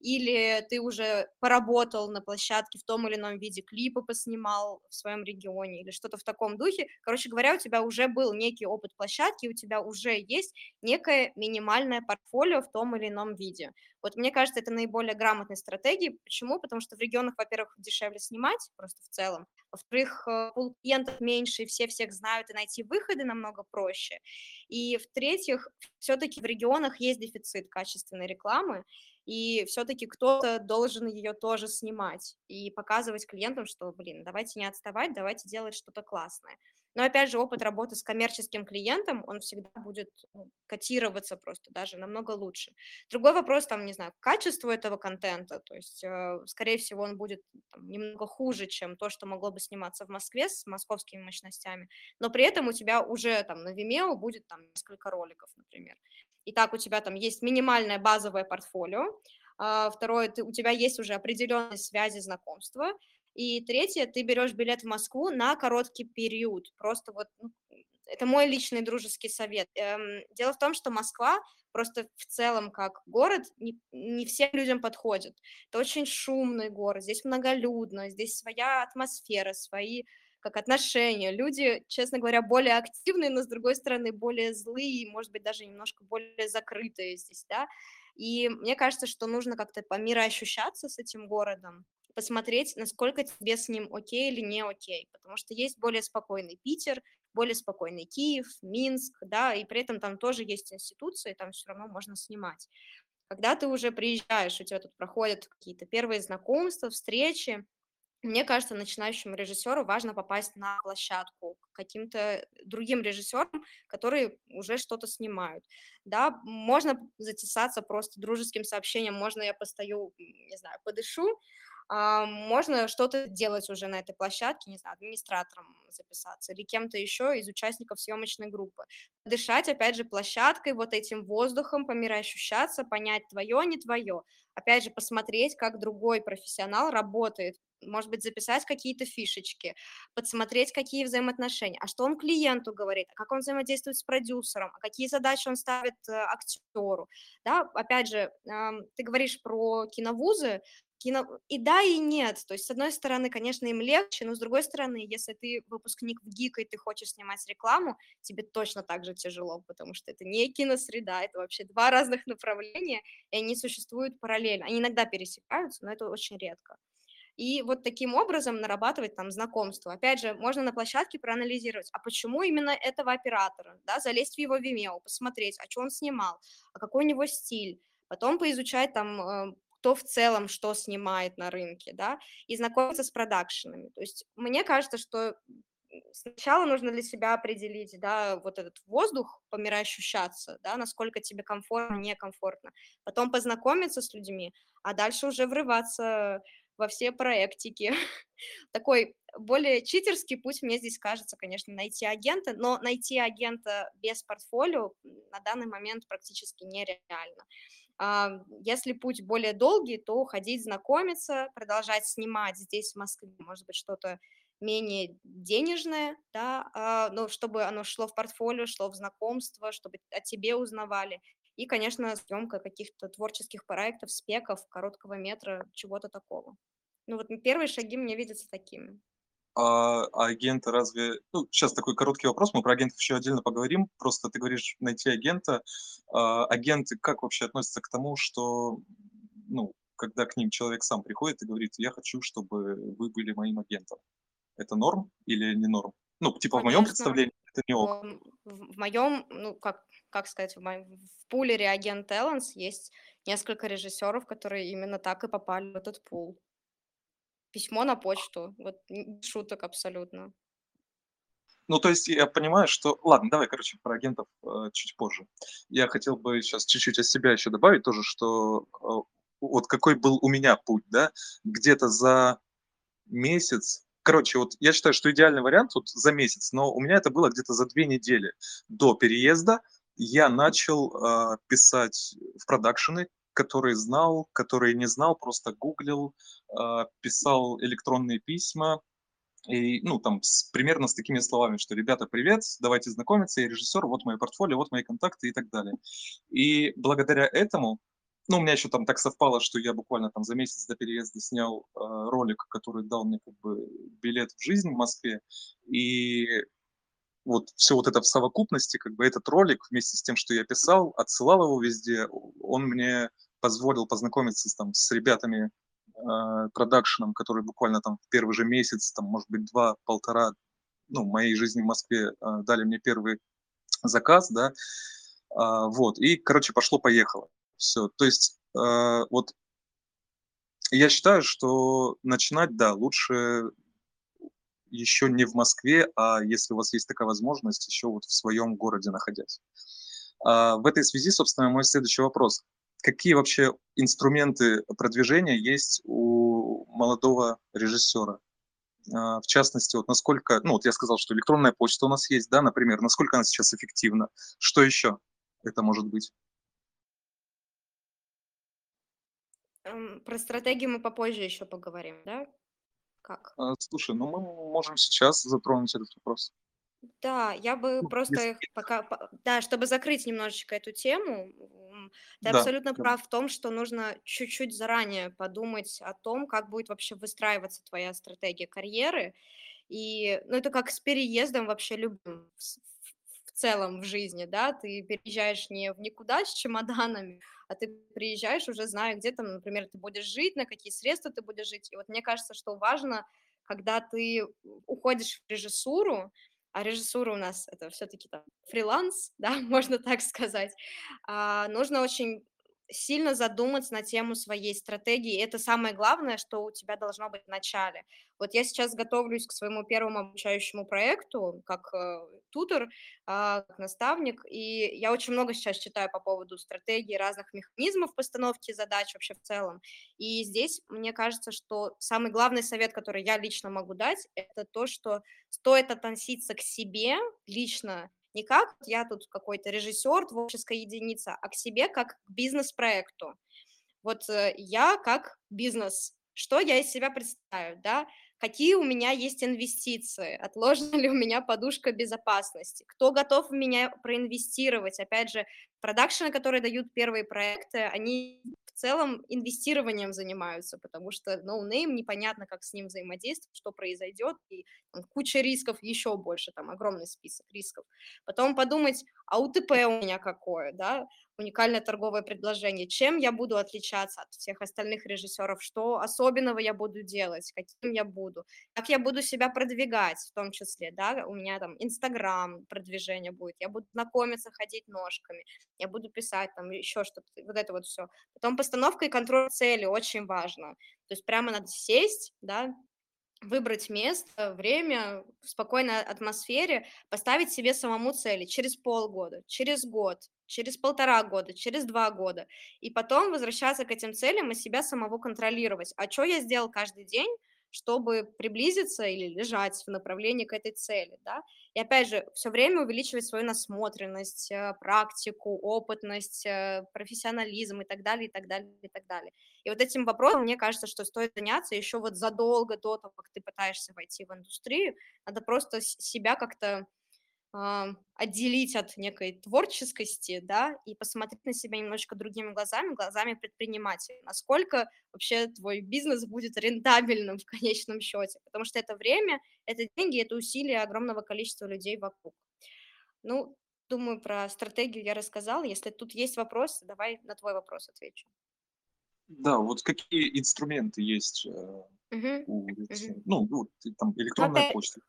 или ты уже поработал на площадке в том или ином виде, клипы поснимал в своем регионе или что-то в таком духе. Короче говоря, у тебя уже был некий опыт площадки, у тебя уже есть некое минимальное портфолио в том или ином виде. Вот мне кажется, это наиболее грамотная стратегия. Почему? Потому что в регионах, во-первых, дешевле снимать просто в целом, во-вторых, э, пул клиентов меньше, и все всех знают, и найти выходы намного проще. И в-третьих, все-таки в регионах есть дефицит качественной рекламы, и все-таки кто-то должен ее тоже снимать и показывать клиентам, что, блин, давайте не отставать, давайте делать что-то классное. Но опять же, опыт работы с коммерческим клиентом, он всегда будет ну, котироваться просто даже намного лучше. Другой вопрос, там, не знаю, качество этого контента, то есть, э, скорее всего, он будет там, немного хуже, чем то, что могло бы сниматься в Москве с московскими мощностями, но при этом у тебя уже там на Vimeo будет там несколько роликов, например. Итак, у тебя там есть минимальное базовое портфолио, а, второе, ты, у тебя есть уже определенные связи, знакомства, и третье, ты берешь билет в Москву на короткий период, просто вот ну, это мой личный дружеский совет. Эм, дело в том, что Москва просто в целом как город не, не всем людям подходит. Это очень шумный город, здесь многолюдно, здесь своя атмосфера, свои как отношения. Люди, честно говоря, более активные, но, с другой стороны, более злые, может быть, даже немножко более закрытые здесь, да. И мне кажется, что нужно как-то по ощущаться с этим городом, посмотреть, насколько тебе с ним окей или не окей, потому что есть более спокойный Питер, более спокойный Киев, Минск, да, и при этом там тоже есть институции, там все равно можно снимать. Когда ты уже приезжаешь, у тебя тут проходят какие-то первые знакомства, встречи, мне кажется, начинающему режиссеру важно попасть на площадку к каким-то другим режиссерам, которые уже что-то снимают. Да, можно затесаться просто дружеским сообщением, можно я постою, не знаю, подышу, а, можно что-то делать уже на этой площадке, не знаю, администратором записаться или кем-то еще из участников съемочной группы. Дышать, опять же, площадкой, вот этим воздухом, по ощущаться, понять, твое, не твое. Опять же, посмотреть, как другой профессионал работает, может быть, записать какие-то фишечки, подсмотреть, какие взаимоотношения, а что он клиенту говорит, а как он взаимодействует с продюсером, а какие задачи он ставит э, актеру. Да, опять же, ты говоришь про киновузы, кино... И да, и нет. То есть, с одной стороны, конечно, им легче, но с другой стороны, если ты выпускник в ГИК, и ты хочешь снимать рекламу, тебе точно так же тяжело, потому что это не киносреда, это вообще два разных направления, и они существуют параллельно. Они иногда пересекаются, но это очень редко и вот таким образом нарабатывать там знакомство. Опять же, можно на площадке проанализировать, а почему именно этого оператора, да, залезть в его Vimeo, посмотреть, а что он снимал, а какой у него стиль, потом поизучать там, э, кто в целом что снимает на рынке, да, и знакомиться с продакшенами. То есть мне кажется, что сначала нужно для себя определить, да, вот этот воздух, по ощущаться, да, насколько тебе комфортно, некомфортно, потом познакомиться с людьми, а дальше уже врываться во все проектики. Такой более читерский путь мне здесь кажется, конечно, найти агента, но найти агента без портфолио на данный момент практически нереально. А, если путь более долгий, то ходить знакомиться, продолжать снимать здесь, в Москве, может быть, что-то менее денежное, да, а, но чтобы оно шло в портфолио, шло в знакомство, чтобы о тебе узнавали. И, конечно, съемка каких-то творческих проектов, спеков, короткого метра, чего-то такого. Ну вот первые шаги мне видятся такими. А, а агенты разве... Ну, сейчас такой короткий вопрос, мы про агентов еще отдельно поговорим. Просто ты говоришь найти агента. А, агенты как вообще относятся к тому, что, ну, когда к ним человек сам приходит и говорит, я хочу, чтобы вы были моим агентом. Это норм или не норм? Ну, типа в моем Конечно. представлении это не ок. В моем, ну, как как сказать, в моем в пуле Reagent Talents есть несколько режиссеров, которые именно так и попали в этот пул. Письмо на почту, вот шуток абсолютно. Ну, то есть я понимаю, что ладно, давай, короче, про агентов, э, чуть позже. Я хотел бы сейчас чуть-чуть от себя еще добавить тоже, что, э, вот какой был у меня путь, да. Где-то за месяц короче, вот я считаю, что идеальный вариант вот за месяц, но у меня это было где-то за 2 недели до переезда. Я начал, э, писать в продакшены, которые знал, которые не знал, просто гуглил, э, писал электронные письма. И, ну, там с примерно с такими словами, что: "Ребята, привет, давайте знакомиться, я режиссер, вот мое портфолио, вот мои контакты" и так далее. И благодаря этому, ну, у меня еще там так совпало, что я буквально там за месяц до переезда снял, э, ролик, который дал мне как бы билет в жизнь в Москве. И вот всё вот это в совокупности, как бы этот ролик вместе с тем, что я писал, отсылал его везде, он мне позволил познакомиться там с ребятами, э, продакшеном, которые буквально там в первый же месяц, там, может быть, 2, 1,5, ну, моей жизни в Москве, э, дали мне первый заказ, да. А, вот, и, короче, пошло-поехало. Всё. То есть, э, вот я считаю, что начинать, да, лучше еще не в Москве, а если у вас есть такая возможность, еще вот в своем городе находясь. А, в этой связи, собственно, мой следующий вопрос: какие вообще инструменты продвижения есть у молодого режиссера? А, в частности, вот насколько, ну, вот я сказал, что электронная почта у нас есть, да, например, насколько она сейчас эффективна? Что еще это может быть? Эм, про стратегию мы попозже еще поговорим, да? Как? А, слушай, ну мы можем сейчас затронуть этот вопрос. Да, я бы Ну, просто если пока по да, чтобы закрыть немножечко эту тему, ты Да, абсолютно да. прав в том, что нужно чуть-чуть заранее подумать о том, как будет вообще выстраиваться твоя стратегия карьеры. И, ну, это как с переездом вообще любым целом в жизни, да. Ты переезжаешь не в никуда с чемоданами, а ты приезжаешь, уже зная, где там, например, ты будешь жить, на какие средства ты будешь жить. И вот мне кажется, что важно, когда ты уходишь в режиссуру, а режиссура у нас- это всё-таки там фриланс, да, можно так сказать, а, нужно очень сильно задуматься на тему своей стратегии. Это самое главное, что у тебя должно быть в начале. Вот я сейчас готовлюсь к своему первому обучающему проекту как, э, тутор, а, как наставник, и я очень много сейчас читаю по поводу стратегий, разных механизмов постановки задач вообще в целом. И здесь мне кажется, что самый главный совет, который я лично могу дать- это то, что стоит относиться к себе лично не как я тут какой-то режиссер, творческая единица, а к себе как к бизнес-проекту. Вот, э, я как бизнес, что я из себя представляю, да? Какие у меня есть инвестиции, отложена ли у меня подушка безопасности, кто готов в меня проинвестировать. Опять же, продакшены, которые дают первые проекты, они целом инвестированием занимаются, потому что no name, непонятно, как с ним взаимодействовать, что произойдет, и там куча рисков, еще больше, там огромный список рисков. Потом подумать: а УТП у меня какое, да? Уникальное торговое предложение. Чем я буду отличаться от всех остальных режиссеров? Что особенного я буду делать? Каким я буду? Как я буду себя продвигать в том числе, да? У меня там "Инстаграм", продвижение будет, я буду знакомиться, ходить ножками, я буду писать там еще что-то, вот это вот всё. Потом постановка и контроль цели- очень важно. То есть прямо надо сесть, да, выбрать место, время в спокойной атмосфере, поставить себе самому цели через полгода, через год, через 1,5 года, через 2 года. И потом возвращаться к этим целям и себя самого контролировать. А чё я сделал каждый день, чтобы приблизиться или лежать в направлении к этой цели, да? И опять же, всё время увеличивать свою насмотренность, э, практику, опытность, э, профессионализм и так далее, и так далее, и так далее. И вот этим вопросом, мне кажется, что стоит заняться еще вот задолго до того, как ты пытаешься войти в индустрию. Надо просто себя как-то, отделить от некой творческости, да, и посмотреть на себя немножечко другими глазами, глазами предпринимателя. Насколько вообще твой бизнес будет рентабельным в конечном счете, потому что это время, это деньги, это усилия огромного количества людей вокруг. Ну, думаю, про стратегию я рассказала. Если тут есть вопросы, давай на твой вопрос отвечу. Да, вот какие инструменты есть, Мгм, у мгм. Ну, вот там Ну, электронная опять почта.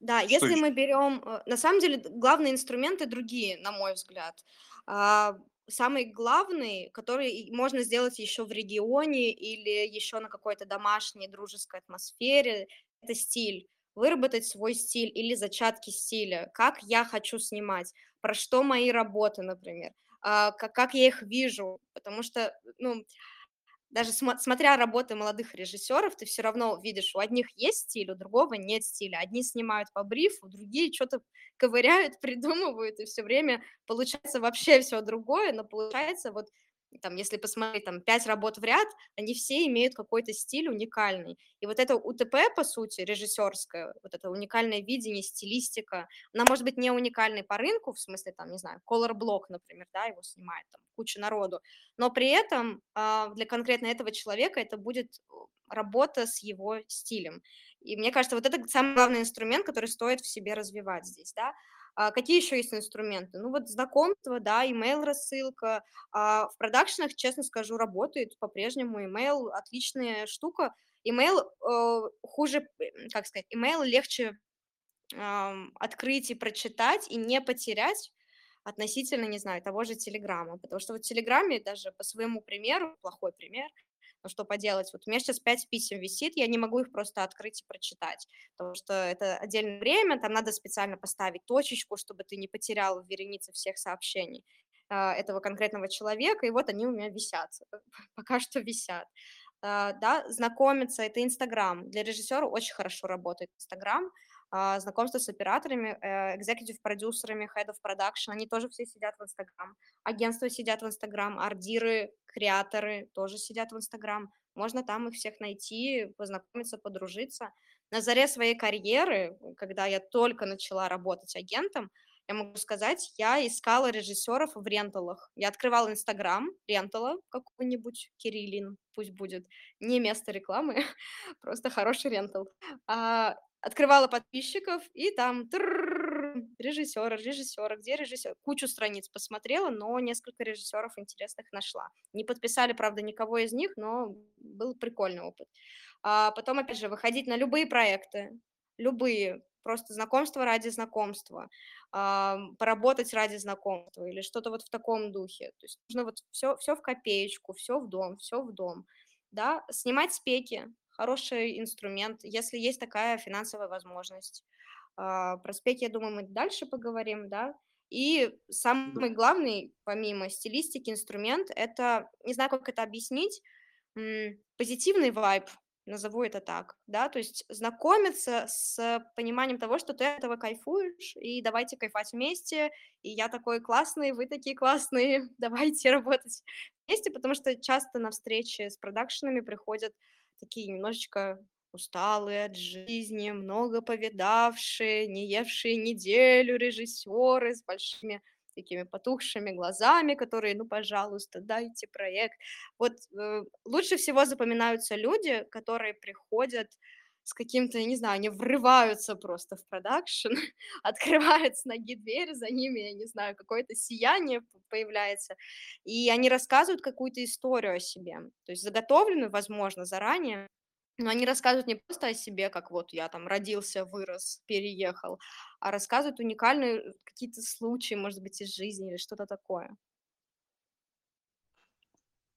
Да, Что если еще? мы берем, э, на самом деле, главные инструменты другие, на мой взгляд. А, Самый главный, который можно сделать еще в регионе или еще на какой-то домашней дружеской атмосфере, это стиль. Выработать свой стиль или зачатки стиля. Как я хочу снимать, про что мои работы, например, а, как, как я их вижу. Потому что, ну, даже смо- смотря работы молодых режиссеров, ты все равно видишь, у одних есть стиль, у другого нет стиля. Одни снимают по брифу, другие что-то ковыряют, придумывают, и все время получается вообще все другое, но получается вот там, если посмотреть там пять работ в ряд, они все имеют какой-то стиль уникальный. И вот это УТП, по сути, режиссерское, вот это уникальное видение, стилистика, она может быть не уникальной по рынку, в смысле, там, не знаю, Color Block, например, да, его снимает там куча народу, но при этом а, для конкретно этого человека это будет работа с его стилем. И мне кажется, вот это самый главный инструмент, который стоит в себе развивать здесь, да. А какие еще есть инструменты? Ну вот знакомство, да, email рассылка. А в продакшенах, честно скажу, работает по-прежнему email отличная штука. Email э, хуже, э, как сказать, email легче ам, открыть и прочитать и не потерять относительно, не знаю, того же Телеграма. Потому что вот в Телеграме даже по своему примеру, плохой пример, но что поделать, вот у меня сейчас пять писем висит, я не могу их просто открыть и прочитать, потому что это отдельное время, там надо специально поставить точечку, чтобы ты не потерял в веренице всех сообщений а, этого конкретного человека, и вот они у меня висят, пока что висят. А, Да, знакомиться, это Инстаграм. Для режиссера очень хорошо работает Инстаграм, знакомство с операторами, экзекутив-продюсерами, head of production, они тоже все сидят в Инстаграм. Агентства сидят в Инстаграм, ардиры, креаторы тоже сидят в Инстаграм. Можно там их всех найти, познакомиться, подружиться. На заре своей карьеры, когда я только начала работать агентом, я могу сказать, я искала режиссеров в ренталах. Я открывала Инстаграм рентала какой-нибудь, Кириллин пусть будет, не место рекламы, просто хороший рентал. Открывала подписчиков, и там режиссера, режиссера, где режиссер? Кучу страниц посмотрела, но несколько режиссеров интересных нашла. Не подписали, правда, никого из них, но был прикольный опыт. А потом, опять же, выходить на любые проекты, любые, просто знакомство ради знакомства, а, поработать ради знакомства или что-то вот в таком духе. То есть нужно вот все, все в копеечку, все в дом, все в дом. Да, снимать спеки, хороший инструмент, если есть такая финансовая возможность. А, Про спеки, я думаю, мы дальше поговорим, да. И самый главный, помимо стилистики, инструмент, это, не знаю, как это объяснить, позитивный вайб, назову это так, да, то есть знакомиться с пониманием того, что ты этого кайфуешь, и давайте кайфать вместе, и я такой классный, вы такие классные, давайте работать вместе, потому что часто на встречи с продакшенами приходят такие немножечко усталые от жизни, много повидавшие, не евшие неделю режиссеры с большими такими потухшими глазами, которые, ну, пожалуйста, дайте проект. Вот э, лучше всего запоминаются люди, которые приходят с каким-то, я не знаю, они врываются просто в продакшн, открывают с ноги дверь, за ними, я не знаю, какое-то сияние появляется, и они рассказывают какую-то историю о себе, то есть заготовленную, возможно, заранее, но они рассказывают не просто о себе, как вот я там родился, вырос, переехал, а рассказывают уникальные какие-то случаи, может быть, из жизни или что-то такое.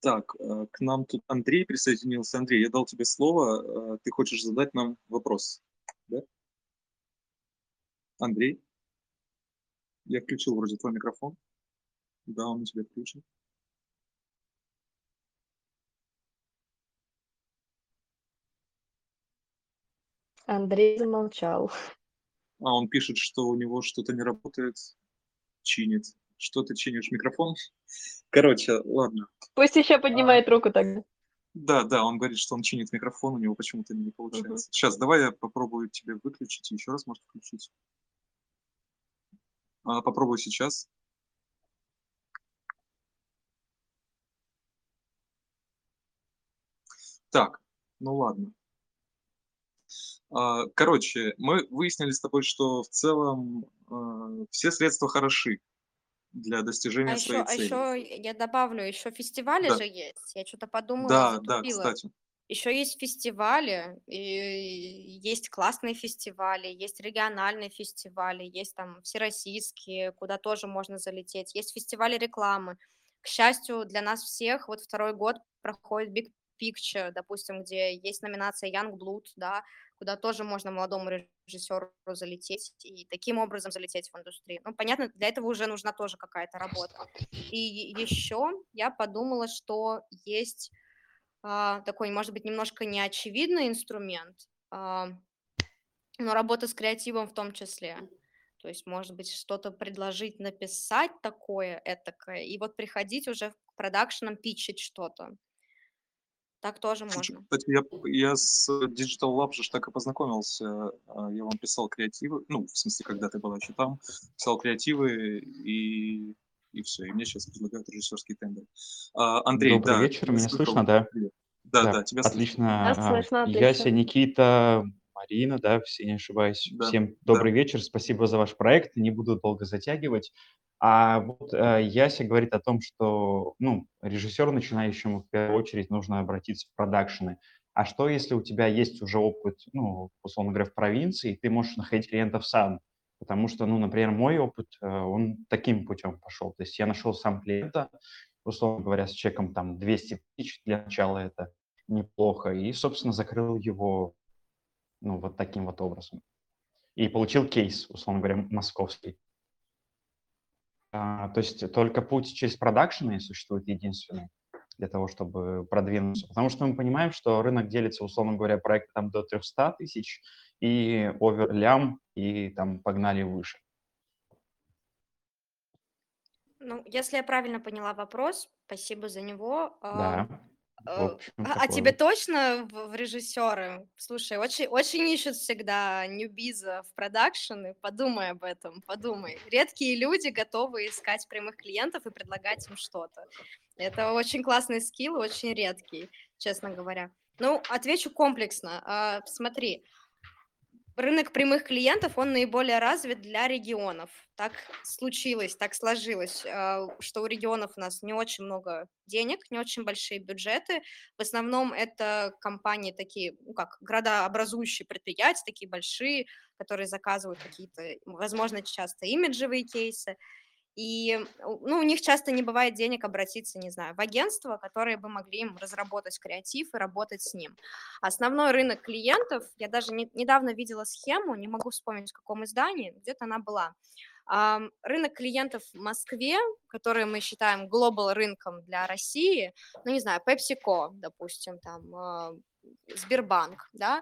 Так, э, к нам тут Андрей присоединился. Андрей, я дал тебе слово. э, Ты хочешь задать нам вопрос, да? Андрей? Я включил вроде твой микрофон. Да, он у тебя включен. Андрей замолчал. А он пишет, что у него что-то не работает, чинит. Что ты чинишь? Микрофон? Короче, ладно. Пусть еще поднимает руку тогда. Да, да, он говорит, что он чинит микрофон, у него почему-то не получается. Сейчас, давай я попробую тебе выключить и еще раз, может, включить. А, попробуй сейчас. Так, ну ладно. А, Короче, мы выяснили с тобой, что в целом э, все средства хороши для достижения А своей еще, а цели. еще я добавлю, еще фестивали Да. же есть. Я что-то подумала, Да, да, затупила. кстати. Еще есть фестивали, и есть классные фестивали, есть региональные фестивали, есть там всероссийские, куда тоже можно залететь. Есть фестивали рекламы. К счастью, для нас всех вот второй год проходит Big Picture, допустим, где есть номинация Young Blood, да, куда тоже можно молодому режиссеру залететь и таким образом залететь в индустрию. Ну, понятно, для этого уже нужна тоже какая-то работа. И еще я подумала, что есть а, такой, может быть, немножко неочевидный инструмент, а, но работа с креативом в том числе. То есть, может быть, что-то предложить, написать такое, этакое, и вот приходить уже к продакшенам, питчить что-то. Так тоже можно. Кстати, я, я с Digital Lab же так и познакомился. А, я вам писал креативы, ну, в смысле, когда ты была еще там, писал креативы, и, и все. И мне сейчас предлагают режиссерский тендер. А, Андрей, Добрый да. вечер, меня слышно, да? Да, Да, да, тебя отлично. А, слышно отлично. Яся, Никита, Марина, да, все не ошибаюсь. Да, Всем добрый вечер, спасибо за ваш проект, не буду долго затягивать. А вот э, Яся говорит о том, что, ну, режиссеру начинающему в первую очередь нужно обратиться в продакшены. А что, если у тебя есть уже опыт, ну, условно говоря, в провинции, и ты можешь находить клиентов сам? Потому что, ну, например, мой опыт, э, он таким путем пошел. То есть я нашел сам клиента, условно говоря, с чеком там 200 тысяч для начала это неплохо, и, собственно, закрыл его, ну, вот таким вот образом. И получил кейс, условно говоря, московский. А, то есть только путь через продакшены существует единственный для того, чтобы продвинуться. Потому что мы понимаем, что рынок делится, условно говоря, проект там до 300 тысяч и оверлям, и там погнали выше. Ну, если я правильно поняла вопрос, спасибо за него. а, Да, А, а такой тебе точно в, в режиссеры? Слушай, очень, очень ищут всегда ньюбиза в продакшены. Подумай об этом, подумай. Редкие люди готовы искать прямых клиентов и предлагать им что-то. Это очень классный скилл, очень редкий, честно говоря. Ну, отвечу комплексно. А, Смотри, рынок прямых клиентов, он наиболее развит для регионов. Так случилось, так сложилось, а, что у регионов у нас не очень много денег, не очень большие бюджеты. В основном это компании такие, ну как, градообразующие предприятия, такие большие, которые заказывают какие-то, возможно, часто имиджевые кейсы. И ну, у них часто не бывает денег обратиться, не знаю, в агентство, которые бы могли им разработать креатив и работать с ним. Основной рынок клиентов, я даже не, недавно видела схему, не могу вспомнить, в каком издании, где-то она была. Рынок клиентов в Москве, который мы считаем глобал рынком для России, ну, не знаю, PepsiCo, допустим, там, а, Сбербанк, да, э-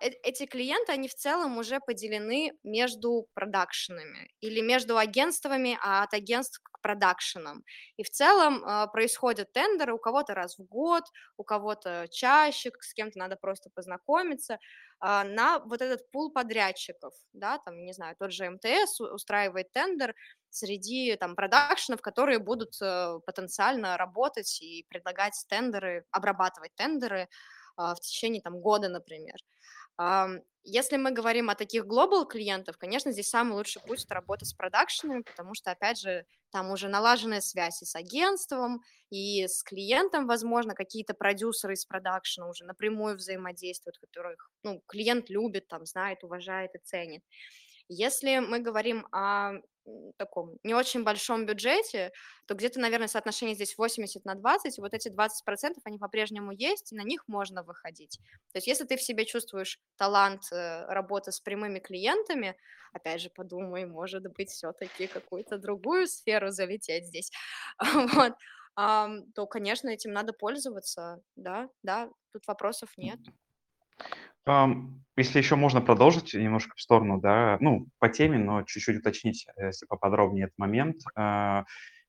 эти клиенты, они в целом уже поделены между продакшенами или между агентствами, а от агентств к продакшенам. И в целом а, происходят тендеры у кого-то раз в год, у кого-то чаще, с кем-то надо просто познакомиться, а, на вот этот пул подрядчиков, да, там, не знаю, тот же МТС устраивает тендер среди там продакшенов, которые будут э, потенциально работать и предлагать тендеры, обрабатывать тендеры а, в течение там года, например. Если мы говорим о таких глобал клиентов, конечно, здесь самый лучший путь это работа с продакшенами, потому что, опять же, там уже налаженная связь и с агентством, и с клиентом, возможно, какие-то продюсеры из продакшена уже напрямую взаимодействуют, которых ну, клиент любит, там, знает, уважает и ценит. Если мы говорим о таком не очень большом бюджете, то где-то, наверное, соотношение здесь 80 на 20, и вот эти 20% они по-прежнему есть, и на них можно выходить. То есть если ты в себе чувствуешь талант э, работы с прямыми клиентами, опять же, подумай, может быть, все-таки какую-то другую сферу залететь здесь, вот, то, конечно, этим надо пользоваться, да, да, тут вопросов нет. Если еще можно продолжить немножко в сторону, да, ну, по теме, но чуть-чуть уточнить, э, если поподробнее этот момент. А,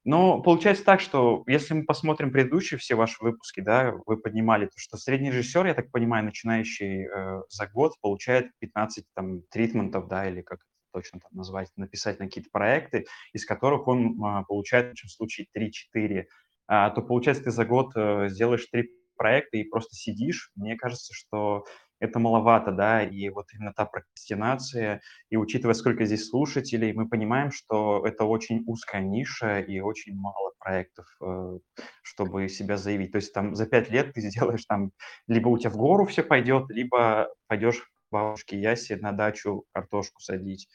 Но получается так, что если мы посмотрим предыдущие все ваши выпуски, да, вы поднимали то, что средний режиссер, я так понимаю, начинающий э, за год получает 15 там тритментов, да, или как точно там назвать, написать на какие-то проекты, из которых он а, получает в общем случае 3-4, а, то получается ты за год э, сделаешь три проекты и просто сидишь, мне кажется, что это маловато, да, и вот именно та прокрастинация, и учитывая, сколько здесь слушателей, мы понимаем, что это очень узкая ниша и очень мало проектов, э, чтобы себя заявить. То есть там за пять лет ты сделаешь там, либо у тебя в гору все пойдет, либо пойдешь бабушке Ясе на дачу картошку садить.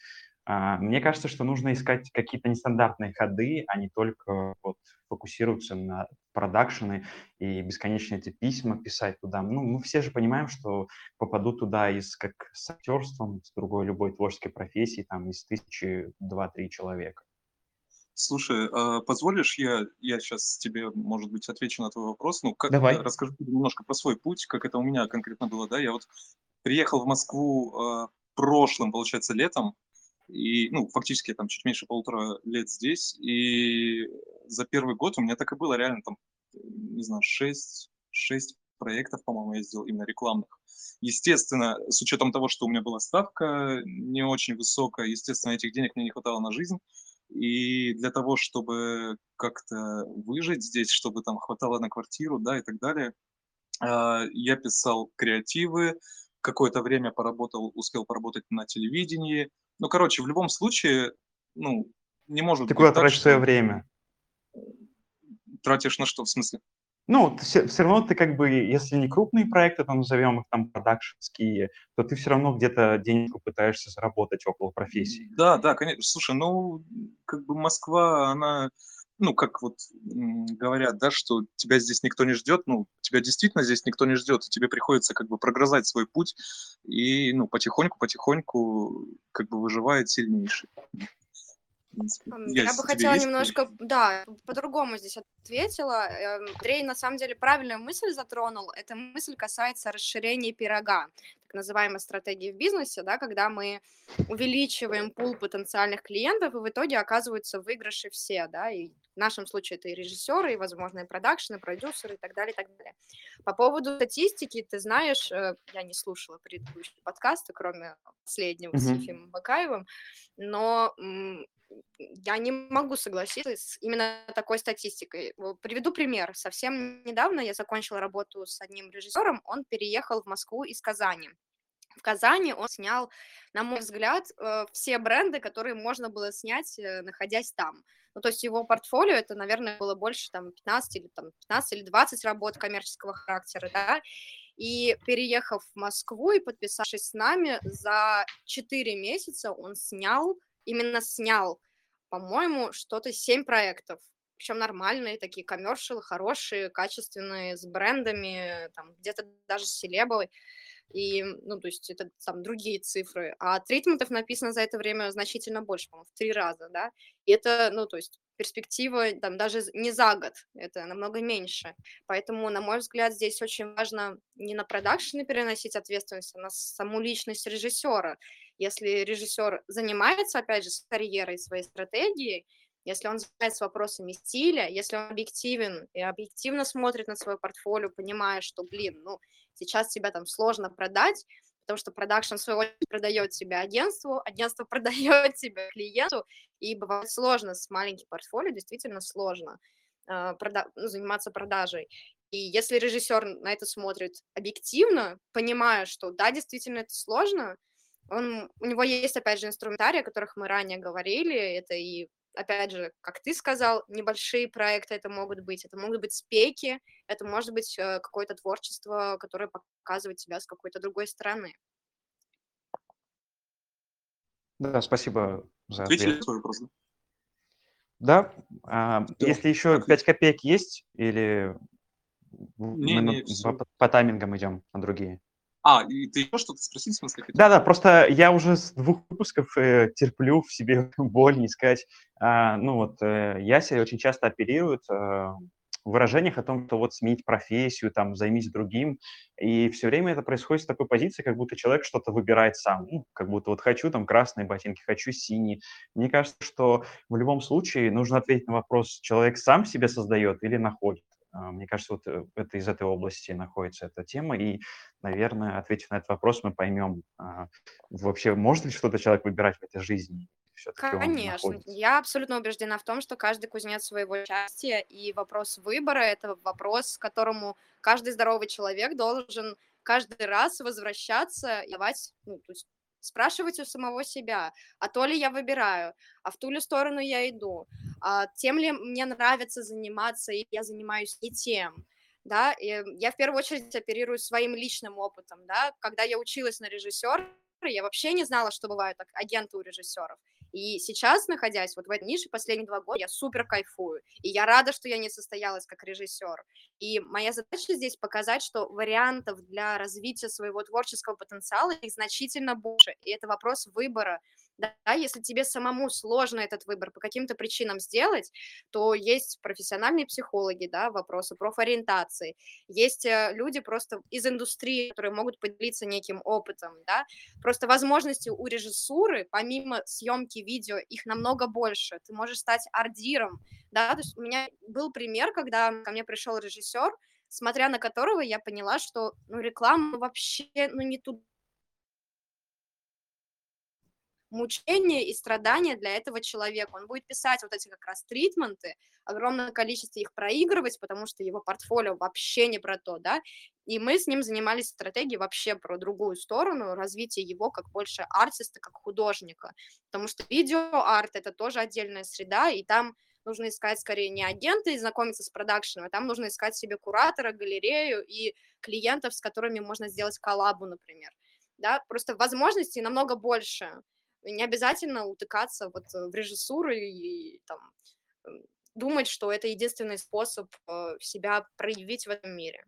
А, мне кажется, что нужно искать какие-то нестандартные ходы, а не только вот фокусироваться на продакшены и бесконечно эти письма писать туда. Ну, мы все же понимаем, что попадут туда из как с актерством, с другой любой творческой профессии, там из тысячи два-три человека. Слушай, а позволишь, я, я сейчас тебе, может быть, отвечу на твой вопрос. Ну, как, Давай. расскажу немножко про свой путь, как это у меня конкретно было, да. Я вот приехал в Москву э, прошлым, получается, летом, и, ну, фактически я там чуть меньше полутора лет здесь, и за первый год у меня так и было реально там, не знаю, шесть, шесть проектов, по-моему, я сделал именно рекламных. Естественно, с учетом того, что у меня была ставка не очень высокая, естественно, этих денег мне не хватало на жизнь. И для того, чтобы как-то выжить здесь, чтобы там хватало на квартиру, да, и так далее, а, я писал креативы, какое-то время поработал, успел поработать на телевидении, ну, короче, в любом случае, ну, не может Ты быть куда так, тратишь что свое время? тратишь на что, в смысле? Ну, все, все равно ты как бы, если не крупные проекты, то назовем их там продакшнские, то ты все равно где-то денежку пытаешься заработать около профессии. Да, да, конечно. Слушай, ну, как бы Москва, она, ну, как вот говорят, да, что тебя здесь никто не ждет, ну, тебя действительно здесь никто не ждет, и тебе приходится как бы прогрызать свой путь, и, ну, потихоньку-потихоньку как бы выживает сильнейший. Я с- бы хотела есть немножко, да, по-другому здесь ответила. Эм, Андрей на самом деле правильную мысль затронул. Эта мысль касается расширения пирога, так называемой стратегии в бизнесе, да, когда мы увеличиваем пул потенциальных клиентов, и в итоге оказываются в выигрыше все, да, и в нашем случае это и режиссеры, и, возможно, и продакшены, продюсеры и так далее, и так далее. По поводу статистики, ты знаешь, э, я не слушала предыдущие подкасты, кроме последнего с Мгм. Ефимом Бакаевым, но я не могу согласиться с именно такой статистикой. Приведу пример. Совсем недавно я закончила работу с одним режиссером, он переехал в Москву из Казани. В Казани он снял, на мой взгляд, э, все бренды, которые можно было снять, э, находясь там. Ну, то есть его портфолио, это, наверное, было больше там 15 или, там, 15 или 20 работ коммерческого характера, да, и переехав в Москву и подписавшись с нами, за 4 месяца он снял, именно снял, по-моему, что-то 7 проектов. Причем нормальные такие коммершалы, хорошие, качественные, с брендами, там, где-то даже с селебой. И, ну, то есть это там другие цифры. А тритментов написано за это время значительно больше, по-моему, в три раза, да. И это, ну, то есть перспектива там даже не за год, это намного меньше. Поэтому, на мой взгляд, здесь очень важно не на продакшены переносить ответственность, а на саму личность режиссера. Если режиссер занимается, опять же, с карьерой, своей стратегией, если он занимается вопросами стиля, если он объективен и объективно смотрит на свое портфолио, понимая, что, блин, ну, сейчас тебя там сложно продать, потому что продакшн, в свою очередь, продает себя агентству, агентство продает себя клиенту, и бывает сложно с маленьким портфолио, действительно сложно а, прода- ну, заниматься продажей. И если режиссер на это смотрит объективно, понимая, что да, действительно это сложно, он, у него есть, опять же, инструментарий, о которых мы ранее говорили, это и опять же, как ты сказал, небольшие проекты это могут быть, это могут быть спеки, это может быть э, какое-то творчество, которое показывает себя с какой-то другой стороны. Да, спасибо за ответ. да? А, Да. если еще Так. 5 копеек есть, или Не, мы не, по, по таймингам идем на другие? А, и ты еще что-то спросить, в смысле? Да-да, просто я уже с двух выпусков э, терплю в себе боль не сказать. А, ну вот, э, Яся очень часто оперирует э, в выражениях о том, что вот сменить профессию, там, займись другим. И все время это происходит с такой позиции, как будто человек что-то выбирает сам. Ну, как будто вот хочу там красные ботинки, хочу синие. Мне кажется, что в любом случае нужно ответить на вопрос, человек сам себе создает или находит. А, Мне кажется, вот э, это из этой области находится эта тема, и, наверное, ответив на этот вопрос, мы поймем, а, вообще может ли что-то человек выбирать в этой жизни. Конечно, я абсолютно убеждена в том, что каждый кузнец своего счастья, и вопрос выбора– это вопрос, к которому каждый здоровый человек должен каждый раз возвращаться и давать, ну, то есть спрашивать у самого себя, а то ли я выбираю, а в ту ли сторону я иду, а тем ли мне нравится заниматься, и я занимаюсь не тем, да, и я в первую очередь оперирую своим личным опытом, да, когда я училась на режиссера, я вообще не знала, что бывают агенты у режиссеров. И сейчас, находясь вот в этой нише последние два года, я супер кайфую. И я рада, что я не состоялась как режиссер. И моя задача здесь показать, что вариантов для развития своего творческого потенциала их значительно больше. И это вопрос выбора. Да, если тебе самому сложно этот выбор по каким-то причинам сделать, то есть профессиональные психологи, да, вопросы профориентации, есть э, люди просто из индустрии, которые могут поделиться неким опытом, да, просто возможности у режиссуры, помимо съемки видео, их намного больше, ты можешь стать ардиром, да, то есть у меня был пример, когда ко мне пришел режиссер, смотря на которого я поняла, что, ну, реклама вообще, ну, не туда мучение и страдания для этого человека. Он будет писать вот эти как раз тритменты, огромное количество их проигрывать, потому что его портфолио вообще не про то, да, и мы с ним занимались стратегией вообще про другую сторону, развитие его как больше артиста, как художника, потому что видеоарт — это тоже отдельная среда, и там нужно искать скорее не агента и знакомиться с продакшеном, а там нужно искать себе куратора, галерею и клиентов, с которыми можно сделать коллабу, например. Да, просто возможностей намного больше не обязательно утыкаться вот э, в режиссуру и там думать, что это единственный способ э, себя проявить в этом мире.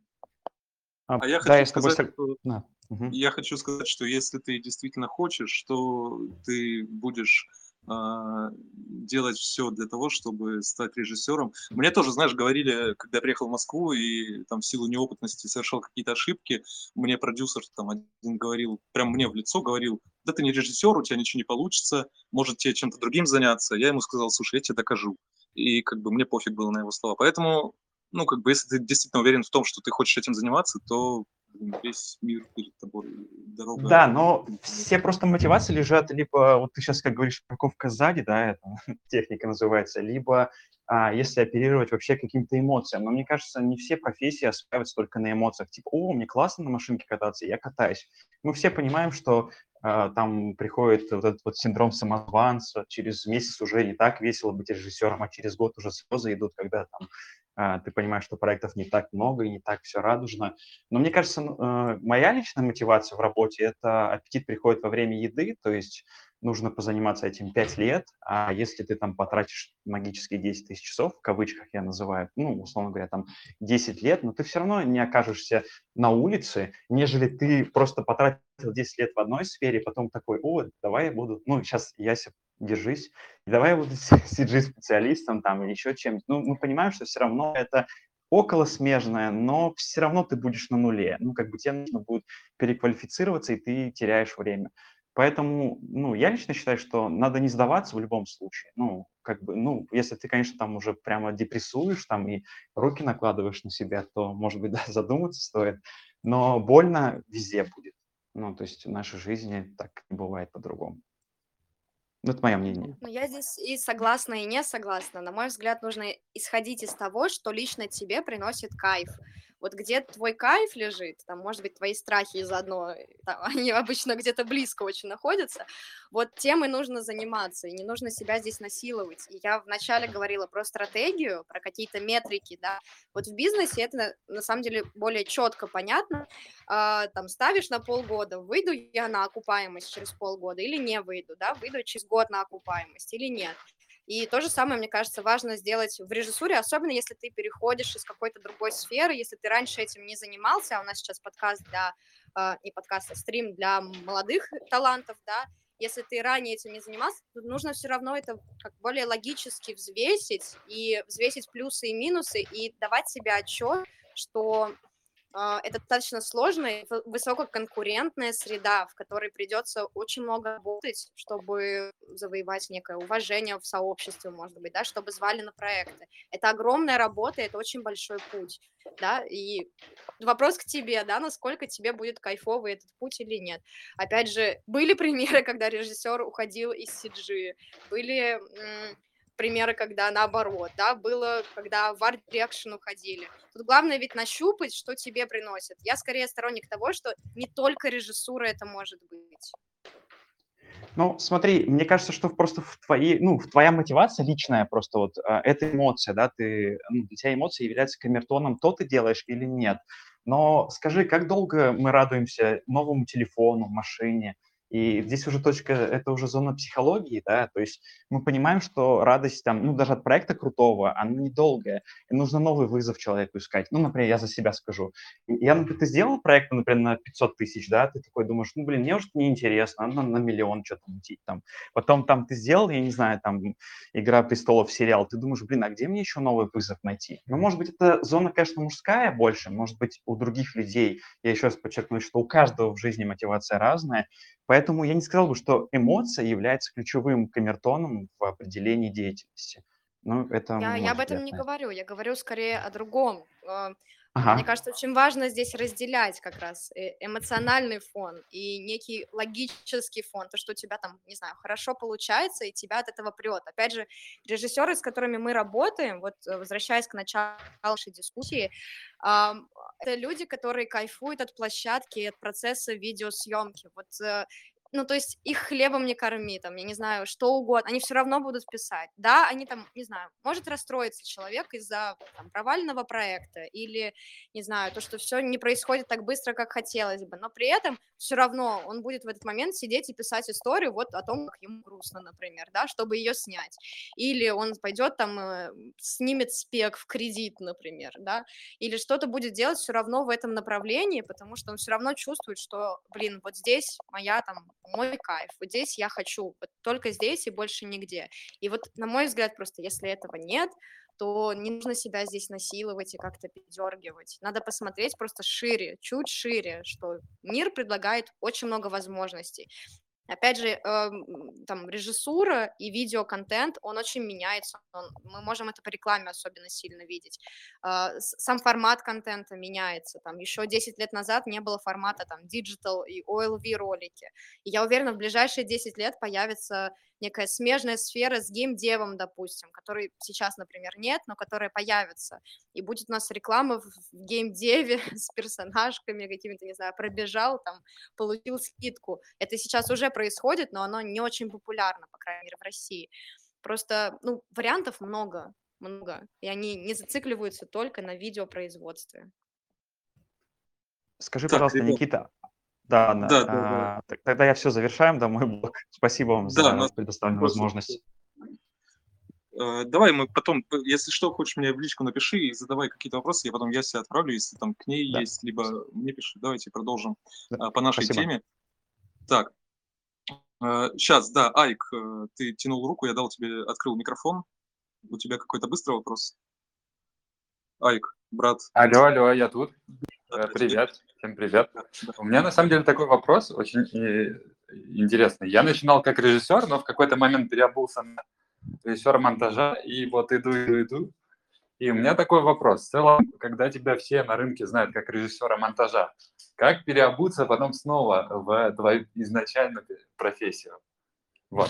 А, а я да, хочу сказать, что... да. угу. я хочу сказать, что если ты действительно хочешь, что ты будешь делать все для того, чтобы стать режиссером. Мне тоже, знаешь, говорили, когда я приехал в Москву и там в силу неопытности совершал какие-то ошибки, мне продюсер там один говорил, прям мне в лицо говорил, да ты не режиссер, у тебя ничего не получится, может тебе чем-то другим заняться. Я ему сказал, слушай, я тебе докажу. И как бы мне пофиг было на его слова. Поэтому, ну, как бы, если ты действительно уверен в том, что ты хочешь этим заниматься, то весь мир перед тобой, дорога. Да, но все просто мотивации лежат либо, вот ты сейчас, как говоришь, парковка сзади, да, это техника называется, либо а, если оперировать вообще каким-то эмоциям. Но мне кажется, не все профессии осваиваются только на эмоциях. Типа, о, мне классно на машинке кататься, я катаюсь. Мы все понимаем, что а, там приходит вот этот вот синдром самозванца, через месяц уже не так весело быть режиссером, а через год уже слезы идут, когда там ты понимаешь, что проектов не так много и не так все радужно. Но мне кажется, э, моя личная мотивация в работе – это аппетит приходит во время еды, то есть нужно позаниматься этим 5 лет, а если ты там потратишь магические 10 тысяч часов, в кавычках я называю, ну, условно говоря, там 10 лет, но ты все равно не окажешься на улице, нежели ты просто потратил 10 лет в одной сфере, потом такой, о, давай я буду, ну, сейчас Яся держись, давай я буду CG-специалистом там или еще чем-нибудь. Ну, мы понимаем, что все равно это около смежное, но все равно ты будешь на нуле. Ну, как бы тебе нужно будет переквалифицироваться, и ты теряешь время. Поэтому, ну, я лично считаю, что надо не сдаваться в любом случае. Ну, как бы, ну, если ты, конечно, там уже прямо депрессуешь там и руки накладываешь на себя, то, может быть, да, задуматься стоит. Но больно везде будет. Ну, то есть в нашей жизни так не бывает по-другому. Ну, это мое мнение. Ну, я здесь и согласна, и не согласна. На мой взгляд, нужно исходить из того, что лично тебе приносит кайф. Вот где твой кайф лежит, там, может быть, твои страхи заодно, там, они обычно где-то близко очень находятся, вот тем и нужно заниматься, и не нужно себя здесь насиловать. И я вначале говорила про стратегию, про какие-то метрики, да, вот в бизнесе это на самом деле более четко понятно, а, там, ставишь на полгода, выйду я на окупаемость через полгода или не выйду, да, выйду через год на окупаемость или нет. И то же самое, мне кажется, важно сделать в режиссуре, особенно если ты переходишь из какой-то другой сферы, если ты раньше этим не занимался, а у нас сейчас подкаст для, э, не подкаст, а стрим для молодых талантов, да, если ты ранее этим не занимался, то нужно все равно это как более логически взвесить и взвесить плюсы и минусы и давать себе отчет, что это достаточно сложная, высококонкурентная среда, в которой придется очень много работать, чтобы завоевать некое уважение в сообществе, может быть, да, чтобы звали на проекты. Это огромная работа, это очень большой путь, да, и вопрос к тебе, да, насколько тебе будет кайфовый этот путь или нет. Опять же, были примеры, когда режиссер уходил из CG, были примеры, когда наоборот, да, было, когда в Art Direction уходили. Тут главное ведь нащупать, что тебе приносит. Я скорее сторонник того, что не только режиссура это может быть. Ну, смотри, мне кажется, что просто в твоей, ну, в твоя мотивация личная просто вот, э, это эмоция, да, ты, ну, для тебя эмоция является камертоном, то ты делаешь или нет. Но скажи, как долго мы радуемся новому телефону, машине, и здесь уже точка, это уже зона психологии, да, то есть мы понимаем, что радость там, ну, даже от проекта крутого, она недолгая, и нужно новый вызов человеку искать. Ну, например, я за себя скажу. Я, например, ты сделал проект, например, на 500 тысяч, да, ты такой думаешь, ну, блин, мне уже неинтересно, надо на миллион что-то мутить там. Потом там ты сделал, я не знаю, там, «Игра престолов» сериал, ты думаешь, блин, а где мне еще новый вызов найти? Ну, может быть, это зона, конечно, мужская больше, может быть, у других людей, я еще раз подчеркну, что у каждого в жизни мотивация разная, Поэтому я не сказал бы, что эмоция является ключевым камертоном в определении деятельности. Ну, это я, я об этом не говорю, я говорю скорее о другом. Ага. Мне кажется, очень важно здесь разделять как раз э, эмоциональный фон и некий логический фон, то, что у тебя там, не знаю, хорошо получается, и тебя от этого прет. Опять же, режиссеры, с которыми мы работаем, вот э, возвращаясь к началу нашей дискуссии, это люди, которые кайфуют от площадки, от процесса видеосъемки. Вот э, ну, то есть их хлебом не корми, там, я не знаю, что угодно, они все равно будут писать. Да, они там, не знаю, может расстроиться человек из-за там, провального проекта или, не знаю, то, что все не происходит так быстро, как хотелось бы, но при этом все равно он будет в этот момент сидеть и писать историю вот о том, как ему грустно, например, да, чтобы ее снять. Или он пойдет там, э, снимет спек в кредит, например, да, или что-то будет делать все равно в этом направлении, потому что он все равно чувствует, что, блин, вот здесь моя там мой кайф, вот здесь я хочу, вот только здесь и больше нигде. И вот, на мой взгляд, просто если этого нет, то не нужно себя здесь насиловать и как-то передергивать. Надо посмотреть просто шире, чуть шире, что мир предлагает очень много возможностей. Опять же, э, там режиссура и видеоконтент, он очень меняется. Мы можем это по рекламе особенно сильно видеть. Э, сам формат контента меняется. Там еще 10 лет назад не было формата там digital и OLV ролики. И я уверена, в ближайшие 10 лет появится некая смежная сфера с геймдевом, допустим, который сейчас, например, нет, но которая появится. И будет у нас реклама в геймдеве с персонажками какими-то, не знаю, пробежал, там, получил скидку. Это сейчас уже происходит, но оно не очень популярно, по крайней мере, в России. Просто, ну, вариантов много, много, и они не зацикливаются только на видеопроизводстве. Скажи, так, пожалуйста, ребят, Никита, да, да, да, да, да. Тогда я все завершаем, да, мой блог. Спасибо вам за да, предоставленную возможность. Э, давай мы потом, если что, хочешь мне в личку напиши и задавай какие-то вопросы, я потом я себе отправлю, если там к ней да. есть, либо мне пиши. Давайте продолжим да. по нашей Спасибо. теме. Так, сейчас, э, да, Айк, э, ты тянул руку, я дал тебе, открыл микрофон. У тебя какой-то быстрый вопрос? Айк, брат. Алло, алло, я тут. Привет. Всем привет. У меня на самом деле такой вопрос очень интересный. Я начинал как режиссер, но в какой-то момент переобулся на режиссер монтажа, и вот иду, иду, иду. И у меня такой вопрос. В целом, когда тебя все на рынке знают как режиссера монтажа, как переобуться потом снова в твою изначальную профессию? Вот.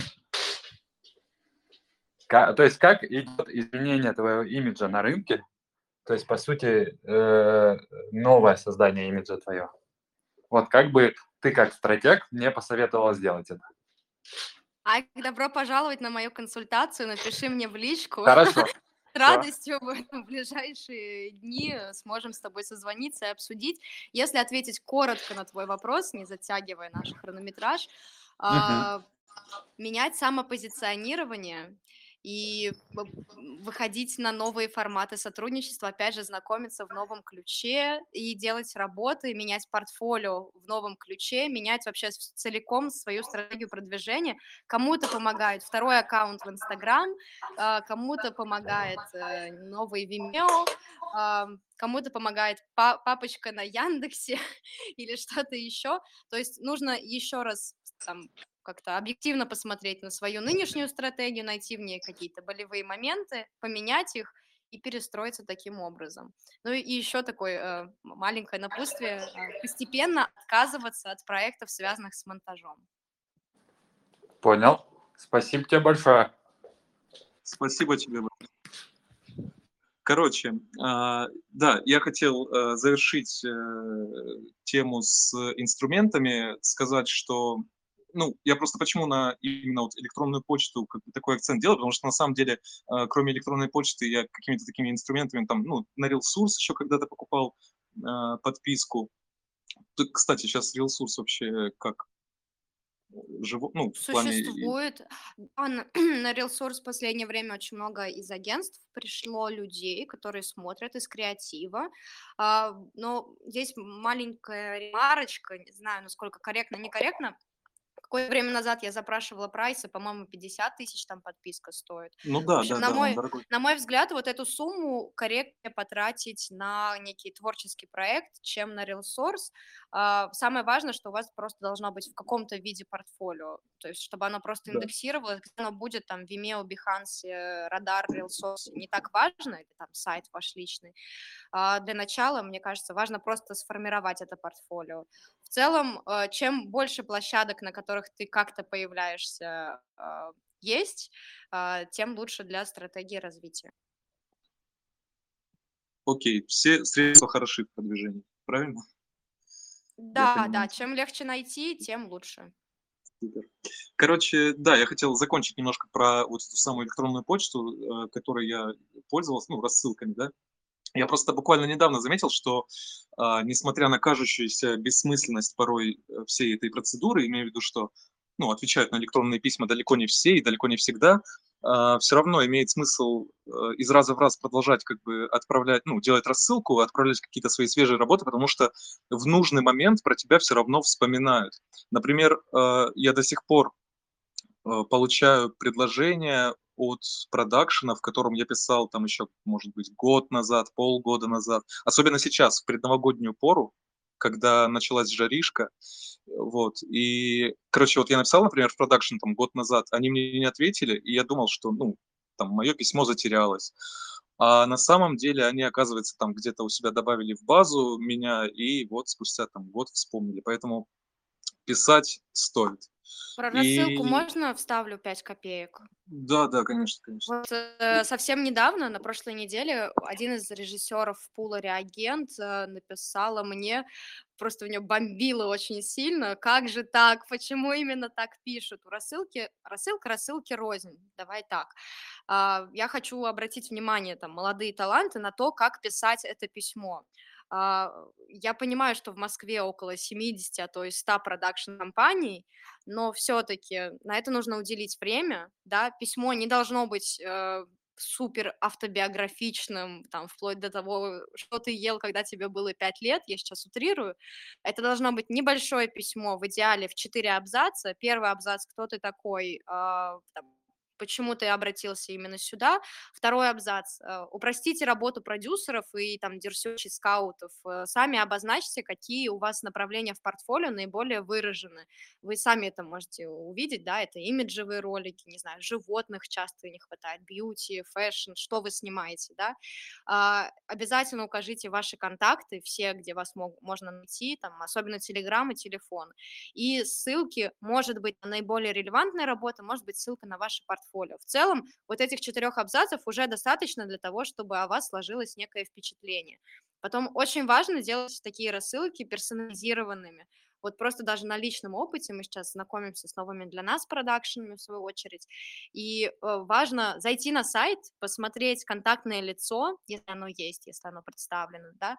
То есть как идет изменение твоего имиджа на рынке то есть, по сути, э, новое создание имиджа твое. Вот как бы ты как стратег мне посоветовала сделать это. Ай, добро пожаловать на мою консультацию. Напиши мне в личку. Хорошо. С радостью в ближайшие дни сможем с тобой созвониться и обсудить. Если ответить коротко на твой вопрос, не затягивая наш хронометраж, угу. менять самопозиционирование и выходить на новые форматы сотрудничества, опять же, знакомиться в новом ключе и делать работы, менять портфолио в новом ключе, менять вообще целиком свою стратегию продвижения. Кому-то помогает второй аккаунт в Инстаграм, а, кому-то помогает э, новый Vimeo, кому-то помогает папочка на Яндексе или что-то еще. То есть нужно еще раз там как-то объективно посмотреть на свою нынешнюю стратегию, найти в ней какие-то болевые моменты, поменять их и перестроиться таким образом. Ну и еще такое э, маленькое напутствие, э, постепенно отказываться от проектов, связанных с монтажом. Понял. Спасибо тебе большое. Спасибо тебе. Короче, а, да, я хотел э, завершить тему с инструментами, сказать, что ну, я просто почему на именно вот электронную почту как бы такой акцент делаю, потому что на самом деле, э, кроме электронной почты, я какими-то такими инструментами, там, ну, на RealSource еще когда-то покупал э, подписку. Кстати, сейчас RealSource вообще как живо, ну, в плане... Существует. Да, на, на в последнее время очень много из агентств пришло людей, которые смотрят из креатива. А, но есть маленькая ремарочка, не знаю, насколько корректно, некорректно. Какое время назад я запрашивала прайсы, по-моему, 50 тысяч там подписка стоит. Ну да, общем, да, на да, мой, на мой взгляд, вот эту сумму корректнее потратить на некий творческий проект, чем на RealSource. А, Самое важное, что у вас просто должно быть в каком-то виде портфолио, то есть чтобы оно просто Да. индексировалось, где оно будет там Vimeo, Behance, э, Radar, RealSource, не так важно, или там сайт ваш личный. А, Для начала, мне кажется, важно просто сформировать это портфолио. В целом, э, чем больше площадок, на которых ты как-то появляешься, а, есть, а, тем лучше для стратегии развития. Окей, все средства хороши в продвижении, правильно? Да, да, чем легче найти, тем лучше. Супер. Короче, да, я хотел закончить немножко про вот эту самую электронную почту, э, которой я пользовался, ну, рассылками, да. Я просто буквально недавно заметил, что а, несмотря на кажущуюся бессмысленность порой э, всей этой процедуры, имею в виду, что ну, отвечают на электронные письма далеко не все и далеко не всегда, а, все равно имеет смысл э, из раза в раз продолжать как бы отправлять, ну, делать рассылку, отправлять какие-то свои свежие работы, потому что в нужный момент про тебя все равно вспоминают. Например, э, я до сих пор э, получаю предложения от продакшена, в котором я писал там еще, может быть, год назад, полгода назад, особенно сейчас, в предновогоднюю пору, когда началась жаришка, вот, и, короче, вот я написал, например, в продакшн там год назад, они мне не ответили, и я думал, что, ну, там, мое письмо затерялось, а на самом деле они, оказывается, там где-то у себя добавили в базу меня, и вот спустя там год вспомнили, поэтому писать стоит. Про рассылку И- можно вставлю 5 копеек? Да, да, конечно, конечно. Вот э, совсем недавно, на прошлой неделе, один из режиссеров пула «Реагент» э, написала мне, просто у нее бомбило очень сильно, как же так, почему именно так пишут? У рассылки, рассылка рассылки рознь, давай так. А, Я хочу обратить внимание, там, молодые таланты, на то, как писать это письмо. А, Я понимаю, что в Москве около 70, а то и 100 продакшн-компаний, но все-таки на это нужно уделить время, да, письмо не должно быть э, супер автобиографичным, там, вплоть до того, что ты ел, когда тебе было 5 лет, я сейчас утрирую, это должно быть небольшое письмо, в идеале в 4 абзаца, первый абзац, кто ты такой, а, там, почему ты обратился именно сюда. Второй абзац. э, Упростите работу продюсеров и там dir search ей скаутов. Э, Сами обозначьте, какие у вас направления в портфолио наиболее выражены. Вы сами это можете увидеть, да, это имиджевые ролики, не знаю, животных часто не хватает, beauty, fashion, что вы снимаете, да. А, Обязательно укажите ваши контакты, все, где вас мог- можно найти, там, особенно Телеграм и телефон. И ссылки, может быть, на наиболее релевантные работы, может быть, ссылка на ваше портфолио. В целом, вот этих четырех абзацев уже достаточно для того, чтобы о вас сложилось некое впечатление. Потом очень важно делать такие рассылки персонализированными. Вот просто даже на личном опыте мы сейчас знакомимся с новыми для нас продакшенами, в свою очередь. И э, важно зайти на сайт, посмотреть контактное лицо, если оно есть, если оно представлено, да,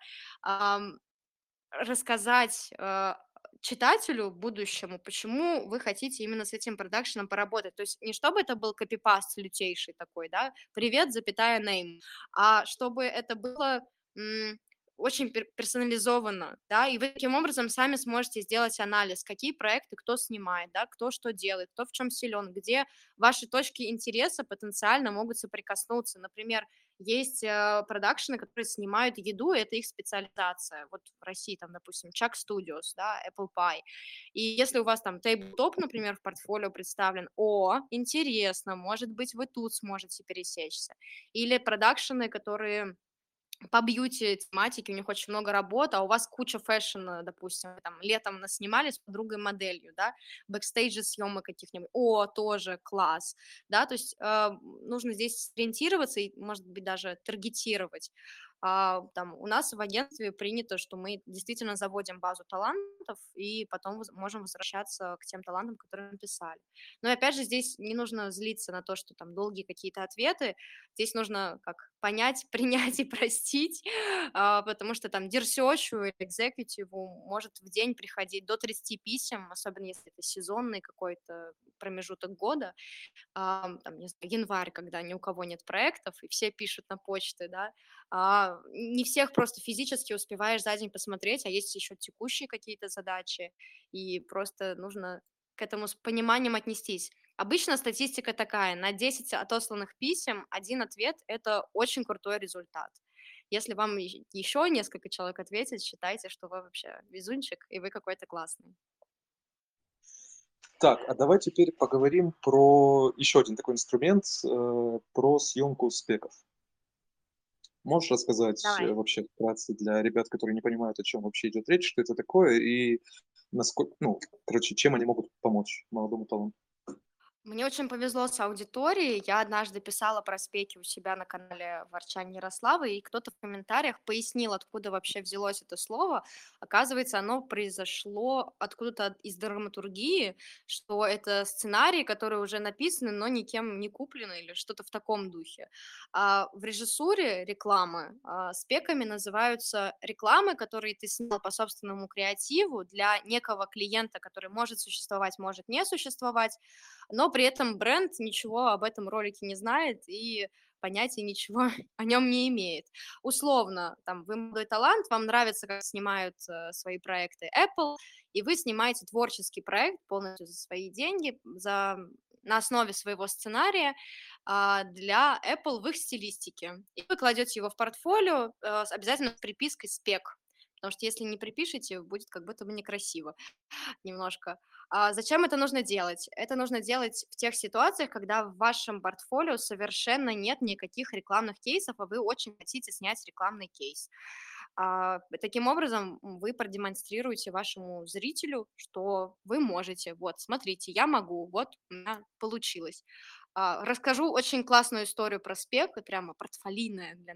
рассказать э, читателю будущему, почему вы хотите именно с этим продакшеном поработать. То есть не чтобы это был копипаст лютейший такой, да, привет, запятая name, а чтобы это было м, очень пер- персонализованно, да, и вы таким образом сами сможете сделать анализ, какие проекты кто снимает, да, кто что делает, кто в чем силен, где ваши точки интереса потенциально могут соприкоснуться. Например, Есть э, продакшены, которые снимают еду, это их специализация. Вот в России там, допустим, Chuck Studios, да, Apple Pie. И если у вас там тейблтоп, например, в портфолио представлен, о, интересно, может быть, вы тут сможете пересечься. Или продакшены, которые по beauty тематике, у них очень много работ, а у вас куча fashion, допустим, там летом наснимали с подругой моделью, да, бэкстейджи съемок каких-нибудь, о, тоже класс, да, то есть э, нужно здесь ориентироваться и, может быть, даже таргетировать. А, там, у нас в агентстве принято, что мы действительно заводим базу талантов и потом можем возвращаться к тем талантам, которые написали. Но опять же, здесь не нужно злиться на то, что там долгие какие-то ответы. Здесь нужно как понять, принять и простить, а, потому что там дирсёчу или экзекутиву может в день приходить до 30 писем, особенно если это сезонный какой-то промежуток года, там, не знаю, январь, когда ни у кого нет проектов, и все пишут на почты, да, не всех просто физически успеваешь за день посмотреть, а есть еще текущие какие-то задачи, и просто нужно к этому с пониманием отнестись. Обычно статистика такая, на 10 отосланных писем один ответ – это очень крутой результат. Если вам еще несколько человек ответит, считайте, что вы вообще везунчик, и вы какой-то классный. Так, а давай теперь поговорим про еще один такой инструмент, э, про съемку спеков. Можешь рассказать Давай. э, вообще вкратце для ребят, которые не понимают, о чем вообще идет речь, что это такое и насколько, ну, короче, чем они могут помочь молодому таланту? Мне очень повезло с аудиторией. Я однажды писала про спеки у себя на канале Ворчань Ярославы, и кто-то в комментариях пояснил, откуда вообще взялось это слово. Оказывается, оно произошло откуда-то из драматургии, что это сценарии, которые уже написаны, но никем не куплены или что-то в таком духе. А в режиссуре рекламы а, спеками называются рекламы, которые ты снял по собственному креативу для некого клиента, который может существовать, может не существовать, но при этом бренд ничего об этом ролике не знает и понятия ничего о нем не имеет. Условно, там, вы молодой талант, вам нравится, как снимают э, свои проекты Apple, и вы снимаете творческий проект полностью за свои деньги, за, на основе своего сценария э, для Apple в их стилистике. И вы кладете его в портфолио э, обязательно с припиской спек, потому что если не припишете, будет как будто бы некрасиво немножко. А зачем это нужно делать? Это нужно делать в тех ситуациях, когда в вашем портфолио совершенно нет никаких рекламных кейсов, а вы очень хотите снять рекламный кейс. А, таким образом, вы продемонстрируете вашему зрителю, что вы можете. Вот, смотрите, я могу, вот у меня получилось. А, расскажу очень классную историю про спек, прямо портфолийная для,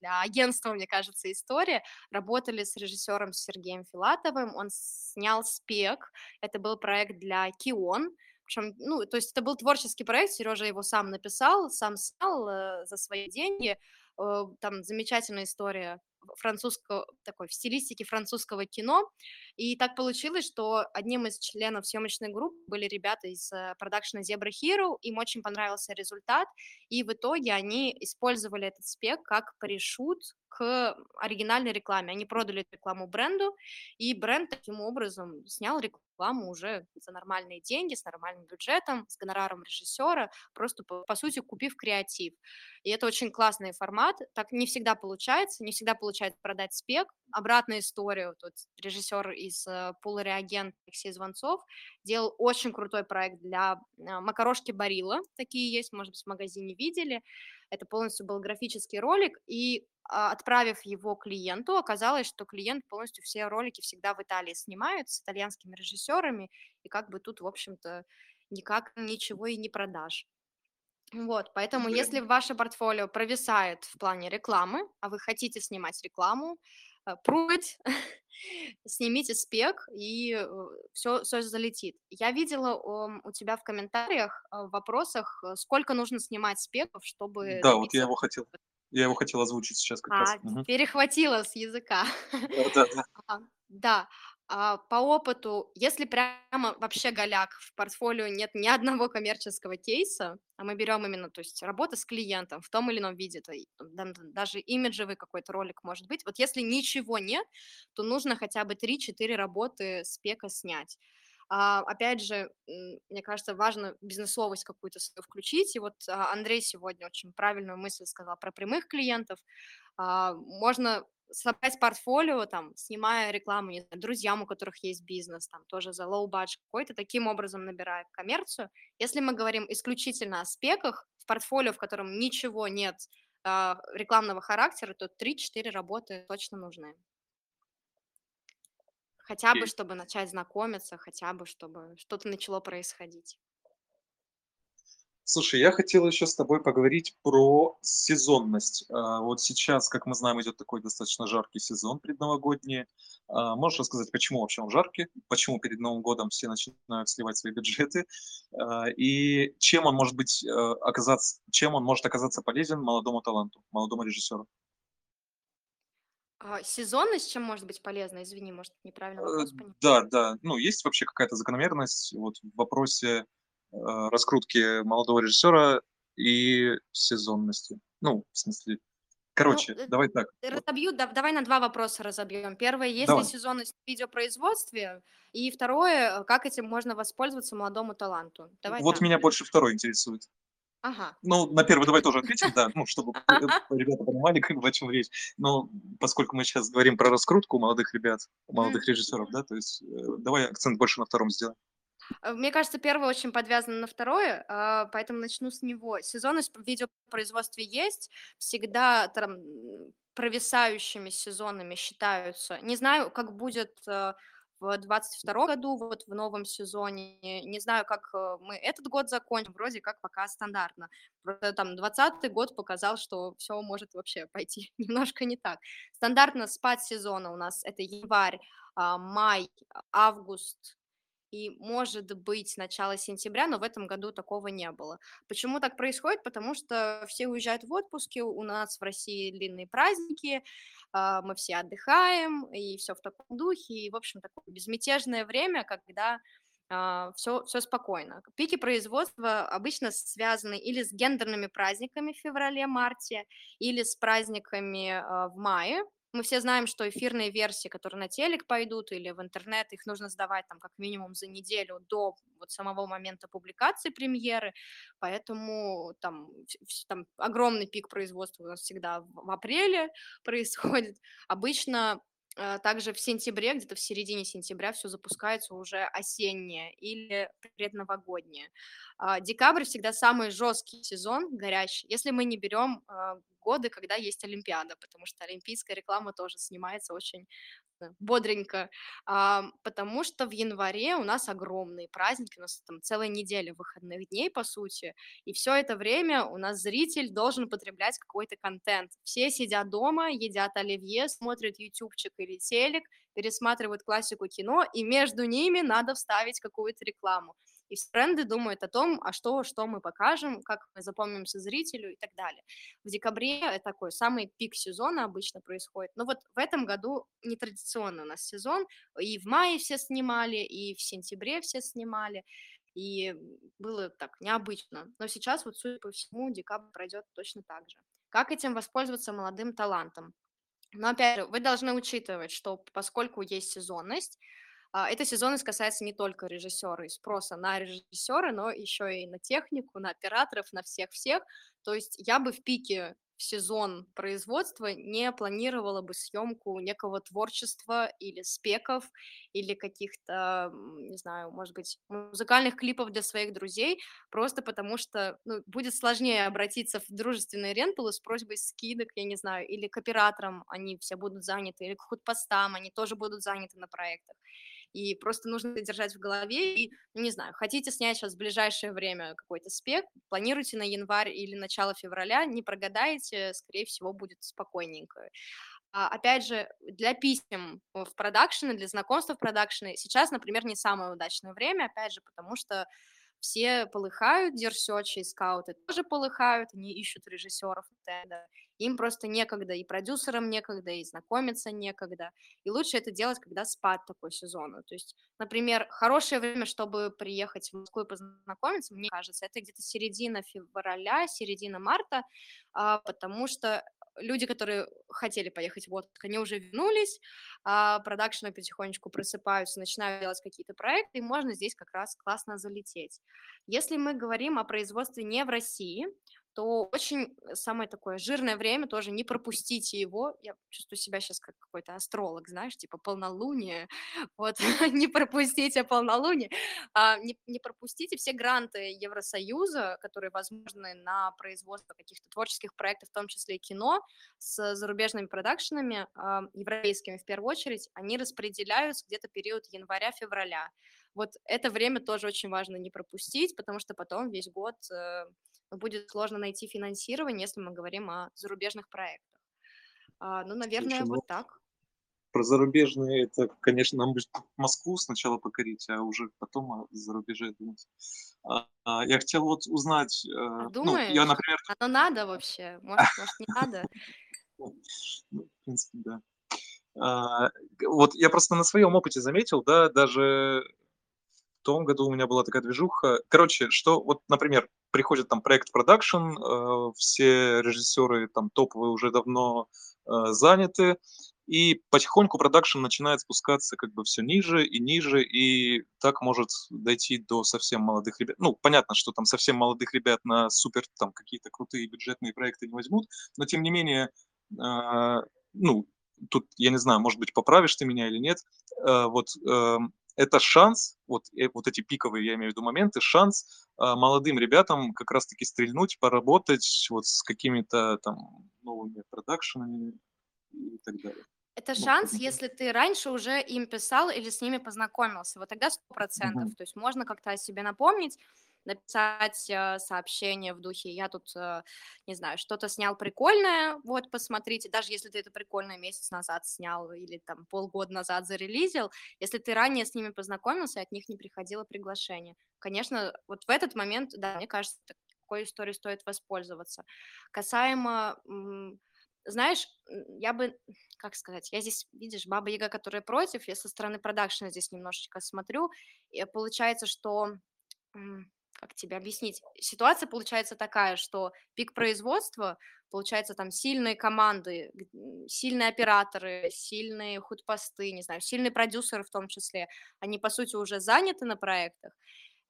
для агентства, мне кажется, история. Работали с режиссером Сергеем Филатовым, он снял спек, это был проект для Кион, причем, ну, то есть это был творческий проект, Сережа его сам написал, сам снял э, за свои деньги, э, там замечательная история французского, такой, в стилистике французского кино. И так получилось, что одним из членов съемочной группы были ребята из э, продакшена Zebra Hero, им очень понравился результат, и в итоге они использовали этот спек как пришут к оригинальной рекламе. Они продали рекламу бренду, и бренд таким образом снял рекламу уже за нормальные деньги, с нормальным бюджетом, с гонораром режиссера, просто, по, по сути, купив креатив. И это очень классный формат. Так не всегда получается, не всегда получается продать спек. Обратная история. Тут режиссер из Пула э, Реагент Алексей Звонцов делал очень крутой проект для э, макарошки Барила. Такие есть, может быть, в магазине видели. Это полностью был графический ролик, и а, отправив его клиенту, оказалось, что клиент полностью все ролики всегда в Италии снимает с итальянскими режиссерами, и как бы тут, в общем-то, никак ничего и не продашь. Вот, поэтому если ваше портфолио провисает в плане рекламы, а вы хотите снимать рекламу, э, пруть, снимите спек, и все, э, все залетит. Я видела у тебя в комментариях, э, в вопросах, сколько нужно снимать спеков, чтобы... Да, вот я его хотел. Я его хотел озвучить сейчас как а, раз. Угу. перехватила с языка. Да, да, да. Да, а, по опыту, если прямо вообще голяк в портфолио нет ни одного коммерческого кейса, а мы берем именно, то есть работа с клиентом в том или ином виде, то, даже имиджевый какой-то ролик может быть. Вот если ничего нет, то нужно хотя бы 3-4 работы спека снять. А, опять же, мне кажется, важно бизнесовость какую-то включить. И вот а, Андрей сегодня очень правильную мысль сказал про прямых клиентов. А, можно собрать портфолио, там, снимая рекламу, не знаю, друзьям, у которых есть бизнес, там, тоже за low budget какой-то, таким образом набирая коммерцию. Если мы говорим исключительно о спеках, в портфолио, в котором ничего нет э, рекламного характера, то 3-4 работы точно нужны. Хотя бы, чтобы начать знакомиться, хотя бы, чтобы что-то начало происходить. Слушай, я хотел еще с тобой поговорить про сезонность. А, вот сейчас, как мы знаем, идет такой достаточно жаркий сезон предновогодний. А, можешь рассказать, почему вообще он жаркий? Почему перед Новым годом все начинают сливать свои бюджеты? А, и чем он может быть э, оказаться, чем он может оказаться полезен молодому таланту, молодому режиссеру? Сезонность чем может быть полезна? Извини, может, неправильно вопрос э, понял. Да, да. Ну, есть вообще какая-то закономерность вот в вопросе раскрутки молодого режиссера и сезонности. Ну, в смысле, короче, ну, давай так. Разобью, да, давай на два вопроса разобьем. Первое, есть давай. ли сезонность в видеопроизводстве? И второе, как этим можно воспользоваться молодому таланту? Давай вот так. меня больше второй интересует. Ага. Ну, на первый давай тоже ответим, да, ну, чтобы ребята понимали, как бы, о чем речь. Но поскольку мы сейчас говорим про раскрутку молодых ребят, молодых режиссеров, да, то есть э, давай акцент больше на втором сделаем. Э, мне кажется, первое очень подвязано на второе, а, поэтому начну с него. Сезонность в видеопроизводстве есть, всегда там провисающими сезонами считаются. Не знаю, как будет э, в 22 году, вот в новом сезоне. Не знаю, как э, мы этот год закончим, вроде как пока стандартно. Просто там 20 год показал, что все может вообще пойти немножко не так. Стандартно спад сезона у нас это январь, а, май, август, и, может быть, начало сентября, но в этом году такого не было. Почему так происходит? Потому что все уезжают в отпуске, у нас в России длинные праздники, а, мы все отдыхаем, и все в таком духе, и, в общем, такое безмятежное время, когда все, а, все спокойно. Пики производства обычно связаны или с гендерными праздниками в феврале-марте, или с праздниками а, в мае, мы все знаем, что эфирные версии, которые на телек пойдут или в интернет, их нужно сдавать там как минимум за неделю до вот самого момента публикации премьеры, поэтому там, там огромный пик производства у нас всегда в апреле происходит. Обычно также в сентябре, где-то в середине сентября все запускается уже осеннее или предновогоднее. А, декабрь всегда самый жесткий сезон, горячий, если мы не берем а, годы, когда есть Олимпиада, потому что олимпийская реклама тоже снимается очень э, бодренько, а, потому что в январе у нас огромные праздники, у нас там целая неделя выходных дней, по сути, и все это время у нас зритель должен потреблять какой-то контент. Все сидят дома, едят оливье, смотрят ютубчик или телек, пересматривают классику кино, и между ними надо вставить какую-то рекламу и бренды думают о том, а что, что мы покажем, как мы запомнимся зрителю и так далее. В декабре такой самый пик сезона обычно происходит. Но вот в этом году нетрадиционный у нас сезон, и в мае все снимали, и в сентябре все снимали, и было так необычно. Но сейчас вот, судя по всему, декабрь пройдет точно так же. Как этим воспользоваться молодым талантом? Но опять же, вы должны учитывать, что поскольку есть сезонность, а, эта сезонность касается не только режиссера и спроса на режиссера, но еще и на технику, на операторов, на всех-всех. То есть я бы в пике сезон производства не планировала бы съемку некого творчества или спеков, или каких-то, не знаю, может быть, музыкальных клипов для своих друзей, просто потому что ну, будет сложнее обратиться в дружественные ренталы с просьбой скидок, я не знаю, или к операторам они все будут заняты, или к худпостам они тоже будут заняты на проектах и просто нужно это держать в голове, и, ну, не знаю, хотите снять сейчас в ближайшее время какой-то спек, планируйте на январь или начало февраля, не прогадаете, скорее всего, будет спокойненько. А, опять же, для писем в продакшены, для знакомства в продакшены сейчас, например, не самое удачное время, опять же, потому что все полыхают, дерсечи и скауты тоже полыхают, они ищут режиссеров TED, им просто некогда, и продюсерам некогда, и знакомиться некогда, и лучше это делать, когда спад такой сезона, то есть, например, хорошее время, чтобы приехать в Москву и познакомиться, мне кажется, это где-то середина февраля, середина марта, а, потому что люди, которые хотели поехать в отпуск, они уже вернулись, а продакшены потихонечку просыпаются, начинают делать какие-то проекты, и можно здесь как раз классно залететь. Если мы говорим о производстве не в России, то очень самое такое жирное время тоже не пропустите его. Я чувствую себя сейчас как какой-то астролог, знаешь, типа полнолуние. Вот, не пропустите полнолуние. А, не, не пропустите все гранты Евросоюза, которые возможны на производство каких-то творческих проектов, в том числе и кино, с зарубежными продакшенами, а, европейскими в первую очередь, они распределяются где-то период января-февраля. Вот это время тоже очень важно не пропустить, потому что потом весь год э, будет сложно найти финансирование, если мы говорим о зарубежных проектах. А, ну, наверное, ну, вот так. Про зарубежные, это, конечно, нам бы Москву сначала покорить, а уже потом о зарубеже думать. А, а, я хотел вот узнать, э, А ну, я, думаешь, например, оно надо вообще? Может, может не надо? ну, в принципе, да. Вот я просто на своем опыте заметил, да, даже том году у меня была такая движуха. Короче, что вот, например, приходит там проект продакшн, э, все режиссеры там топовые уже давно э, заняты, и потихоньку продакшн начинает спускаться как бы все ниже и ниже, и так может дойти до совсем молодых ребят. Ну, понятно, что там совсем молодых ребят на супер там какие-то крутые бюджетные проекты не возьмут, но тем не менее, э, ну, тут, я не знаю, может быть, поправишь ты меня или нет, э, вот э, это шанс, вот, э, вот эти пиковые, я имею в виду моменты, шанс э, молодым ребятам как раз-таки стрельнуть, поработать вот с какими-то там новыми продакшенами и так далее. Это шанс, если ты раньше уже им писал или с ними познакомился. Вот тогда сто процентов. Мгм. То есть можно как-то о себе напомнить, написать э, сообщение в духе «я тут, э, не знаю, что-то снял прикольное, вот, посмотрите». Даже если ты это прикольное месяц назад снял или там полгода назад зарелизил, если ты ранее с ними познакомился, от них не приходило приглашение. Конечно, вот в этот момент, да, мне кажется, такой историей стоит воспользоваться. Касаемо знаешь, я бы, как сказать, я здесь, видишь, баба Яга, которая против, я со стороны продакшена здесь немножечко смотрю, и получается, что, как тебе объяснить, ситуация получается такая, что пик производства, получается, там сильные команды, сильные операторы, сильные худпосты, не знаю, сильные продюсеры в том числе, они, по сути, уже заняты на проектах,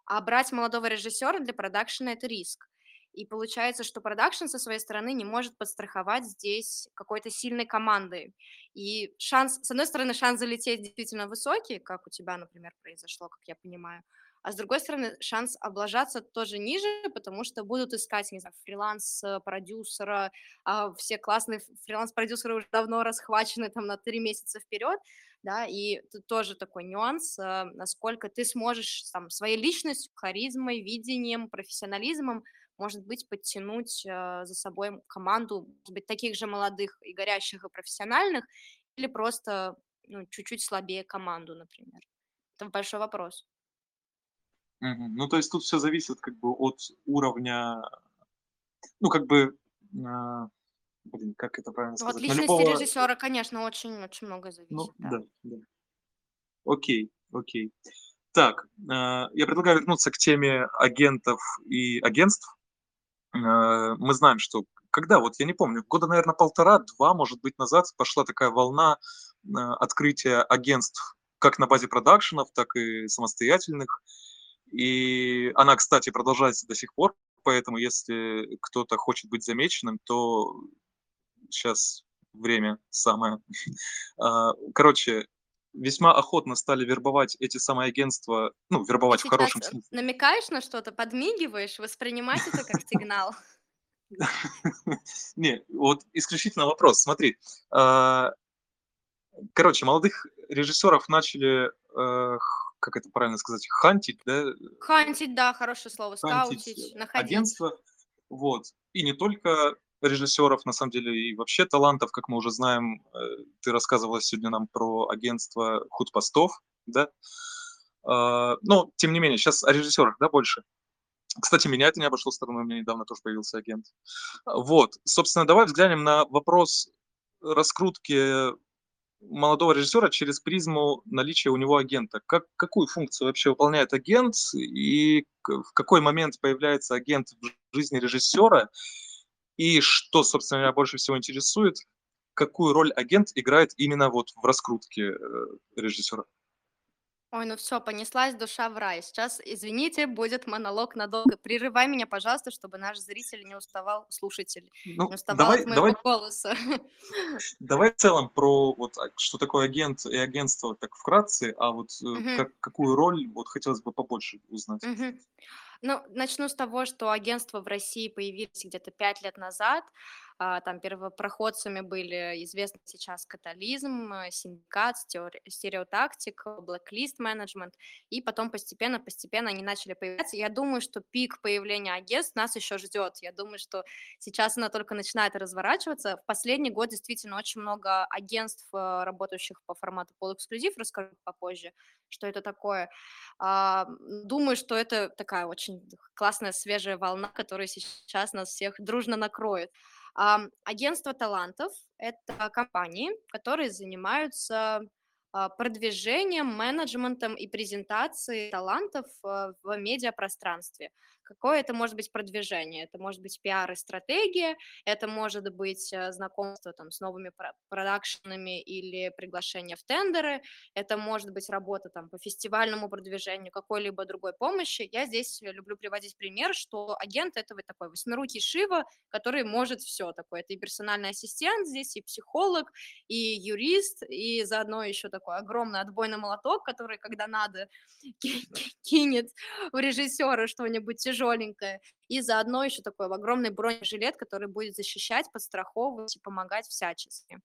а брать молодого режиссера для продакшена– это риск. И получается, что продакшн со своей стороны не может подстраховать здесь какой-то сильной командой. И шанс, с одной стороны, шанс залететь действительно высокий, как у тебя, например, произошло, как я понимаю, а с другой стороны, шанс облажаться тоже ниже, потому что будут искать, не знаю, фриланс-продюсера, а все классные фриланс-продюсеры уже давно расхвачены там на три месяца вперед, да, и тут тоже такой нюанс, э, насколько ты сможешь там своей личностью, харизмой, видением, профессионализмом может быть, подтянуть э, за собой команду, может быть, таких же молодых и горящих и профессиональных, или просто ну, чуть-чуть слабее команду, например. Это большой вопрос. Ну, то есть тут все зависит как бы от уровня, ну, как бы, а, блин, как это правильно Ну, От сказать? На личности любого, режиссера, конечно, очень-очень многое ну, зависит, да. да, да. Окей, окей. Так, а, я предлагаю вернуться к теме агентов и агентств. А, Мы знаем, что когда, вот я не помню, года, наверное, полтора-два, может быть, назад пошла такая волна а, открытия агентств как на базе продакшенов, так и самостоятельных. И она, кстати, продолжается до сих пор, поэтому если кто-то хочет быть замеченным, то сейчас время самое. А, Короче, весьма охотно стали вербовать эти самые агентства, ну, Ты вербовать в хорошем э, смысле. намекаешь на что-то, подмигиваешь, воспринимать это как сигнал. Не, вот исключительно вопрос. Смотри, а, короче, молодых режиссеров начали, э, как это правильно сказать, хантить, да, Хантить, да, хорошее слово, хантить скаутить, э, находить. агентства, вот, и не только режиссеров, на самом деле, и вообще талантов, как мы уже знаем, э, ты рассказывала сегодня нам про агентство худпостов, да, А, но, тем не менее, сейчас о режиссерах, да, больше. Кстати, меня это не обошло стороной, у меня недавно тоже появился агент. Вот, собственно, давай взглянем на вопрос раскрутки молодого режиссера через призму наличия у него агента. Как, какую функцию вообще выполняет агент и в какой момент появляется агент в жизни режиссера? И что, собственно, меня больше всего интересует, какую роль агент играет именно вот в раскрутке э, режиссера? Ой, ну все, понеслась душа в рай. Сейчас, извините, будет монолог надолго. Прерывай меня, пожалуйста, чтобы наш зритель не уставал, слушатель, Ну, не уставал давай, от моего давай, голоса. давай в целом про вот а, что такое агент и агентство так вкратце, а вот Мгм. как, какую роль вот хотелось бы побольше узнать. Мгм. Ну, начну с того, что агентства в России появились где-то пять лет назад. А, Там первопроходцами были известны сейчас Катализм, э, Синдикат, Стереотактик, Blacklist Management. И потом постепенно-постепенно они начали появляться. Я думаю, что пик появления агентств нас еще ждет. Я думаю, что сейчас она только начинает разворачиваться. В последний год действительно очень много агентств, э, работающих по формату полуэксклюзив. Расскажу попозже, что это такое. А, Думаю, что это такая очень классная свежая волна, которая сейчас нас всех дружно накроет. Агентство талантов– это компании, которые занимаются а, продвижением, менеджментом и презентацией талантов э, в медиапространстве. Какое это может быть продвижение? Это может быть пиар и стратегия, это может быть э, знакомство там, с новыми про- продакшенами или приглашение в тендеры, это может быть работа там по фестивальному продвижению, какой-либо другой помощи. Я здесь люблю приводить пример, что агент это вот такой восьмирукий Шива, который может все такое. Это и персональный ассистент здесь, и психолог, и юрист, и заодно еще такой огромный отбойный молоток, который, когда надо, ки- ки- кинет в режиссера что-нибудь тяжеленькое, и заодно еще такой огромный бронежилет, который будет защищать, подстраховывать и помогать всячески.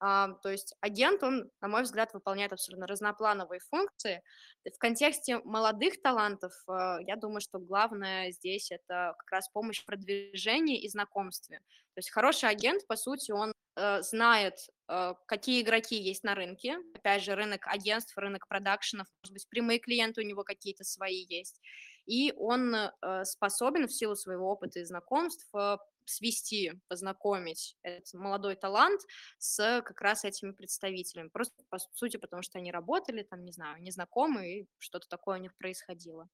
А, то есть агент, он, на мой взгляд, выполняет абсолютно разноплановые функции. В контексте молодых талантов, э, я думаю, что главное здесь это как раз помощь в продвижении и знакомстве. То есть хороший агент, по сути, он э, знает, э, какие игроки есть на рынке. Опять же, рынок агентств, рынок продакшенов, может быть, прямые клиенты у него какие-то свои есть. И он э, способен в силу своего опыта и знакомств э, свести, познакомить этот молодой талант с как раз этими представителями. Просто, по сути, потому что они работали, там, не знаю, незнакомы, и что-то такое у них происходило.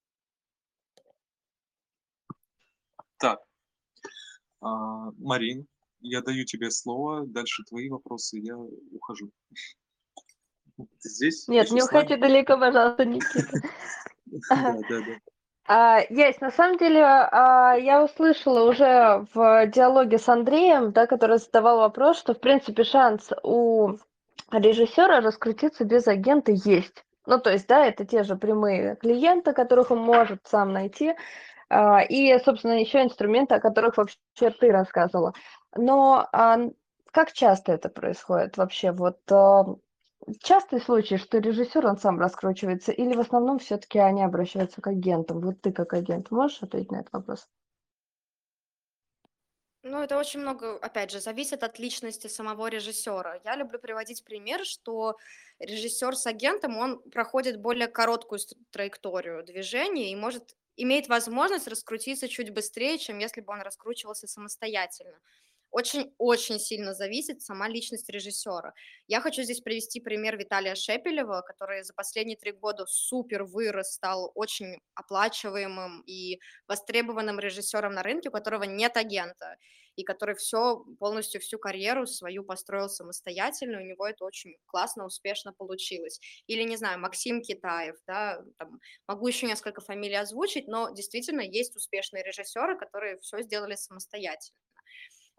Так, а, Марин, я даю тебе слово, дальше твои вопросы, я ухожу. Здесь? Нет, не уходи далеко, пожалуйста, Никита. Да, да, да. А, Есть, на самом деле, а, я услышала уже в диалоге с Андреем, да, который задавал вопрос, что, в принципе, шанс у режиссера раскрутиться без агента есть. Ну, то есть, да, это те же прямые клиенты, которых он может сам найти, а, и, собственно, еще инструменты, о которых вообще ты рассказывала. Но а, как часто это происходит вообще? Вот а, частый случай, что режиссер, он сам раскручивается, или в основном все-таки они обращаются к агентам? Вот ты как агент можешь ответить на этот вопрос? Ну, это очень много, опять же, зависит от личности самого режиссера. Я люблю приводить пример, что режиссер с агентом, он проходит более короткую траекторию движения и может имеет возможность раскрутиться чуть быстрее, чем если бы он раскручивался самостоятельно. Очень-очень сильно зависит сама личность режиссера. Я хочу здесь привести пример Виталия Шепелева, который за последние три года супер вырос, стал очень оплачиваемым и востребованным режиссером на рынке, у которого нет агента, и который все, полностью всю карьеру свою построил самостоятельно, у него это очень классно, успешно получилось. Или, не знаю, Максим Китаев, да, там, могу еще несколько фамилий озвучить, но действительно есть успешные режиссеры, которые все сделали самостоятельно.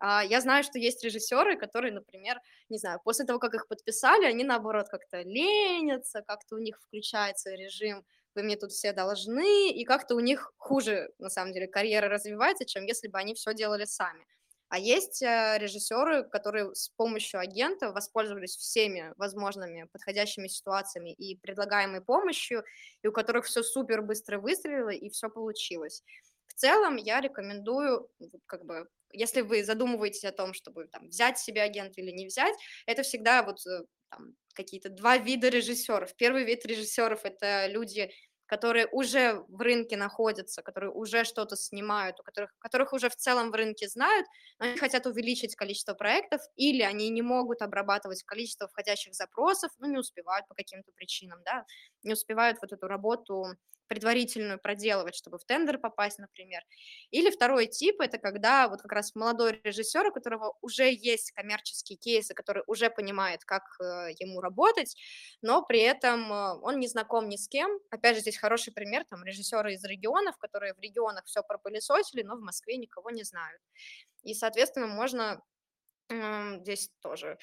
А, Я знаю, что есть режиссеры, которые, например, не знаю, после того, как их подписали, они наоборот как-то ленятся, как-то у них включается режим вы мне тут все должны, и как-то у них хуже, на самом деле, карьера развивается, чем если бы они все делали сами. А есть э, режиссеры, которые с помощью агента воспользовались всеми возможными подходящими ситуациями и предлагаемой помощью, и у которых все супер быстро выстрелило, и все получилось. В целом я рекомендую, как бы, если вы задумываетесь о том, чтобы там, взять себе агента или не взять, это всегда вот э, там, какие-то два вида режиссеров. Первый вид режиссеров это люди, которые уже в рынке находятся, которые уже что-то снимают, у которых, которых уже в целом в рынке знают, но они хотят увеличить количество проектов, или они не могут обрабатывать количество входящих запросов, ну, не успевают по каким-то причинам, да, не успевают вот эту работу предварительную проделывать, чтобы в тендер попасть, например. Или второй тип – это когда вот как раз молодой режиссер, у которого уже есть коммерческие кейсы, который уже понимает, как э, ему работать, но при этом э, он не знаком ни с кем. Опять же, здесь хороший пример, там, режиссеры из регионов, которые в регионах все пропылесосили, но в Москве никого не знают. И, соответственно, можно здесь тоже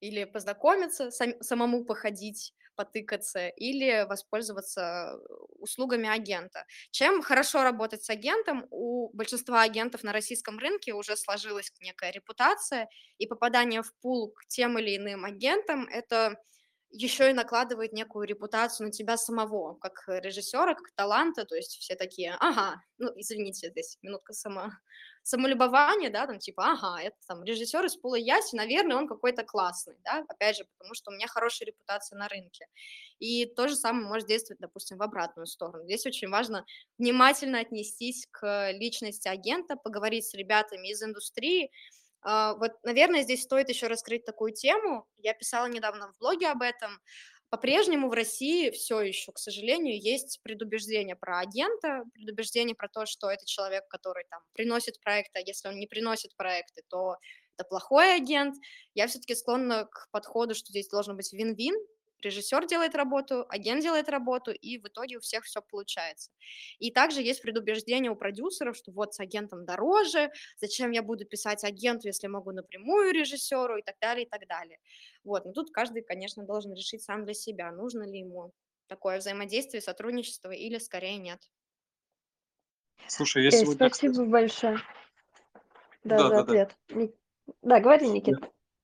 или познакомиться, сам, самому походить, потыкаться, или воспользоваться услугами агента. Чем хорошо работать с агентом? У большинства агентов на российском рынке уже сложилась некая репутация, и попадание в пул к тем или иным агентам – это еще и накладывает некую репутацию на тебя самого, как режиссера, как таланта, то есть все такие, ага, ну, извините, здесь минутка сама, самолюбование, да, там типа, ага, это там режиссер из Пула Яси, наверное, он какой-то классный, да, опять же, потому что у меня хорошая репутация на рынке. И то же самое может действовать, допустим, в обратную сторону. Здесь очень важно внимательно отнестись к личности агента, поговорить с ребятами из индустрии, вот, наверное, здесь стоит еще раскрыть такую тему. Я писала недавно в блоге об этом. По-прежнему в России все еще, к сожалению, есть предубеждение про агента, предубеждение про то, что это человек, который там приносит проекты, а если он не приносит проекты, то это плохой агент. Я все-таки склонна к подходу, что здесь должен быть вин-вин, режиссер делает работу, агент делает работу, и в итоге у всех все получается. И также есть предубеждение у продюсеров, что вот с агентом дороже, зачем я буду писать агенту, если могу напрямую режиссеру и так далее, и так далее. Вот, но тут каждый, конечно, должен решить сам для себя, нужно ли ему такое взаимодействие, сотрудничество или скорее нет. Слушай, я сегодня... Спасибо большое. Да, да за да, ответ. Да. да, говори, Никит.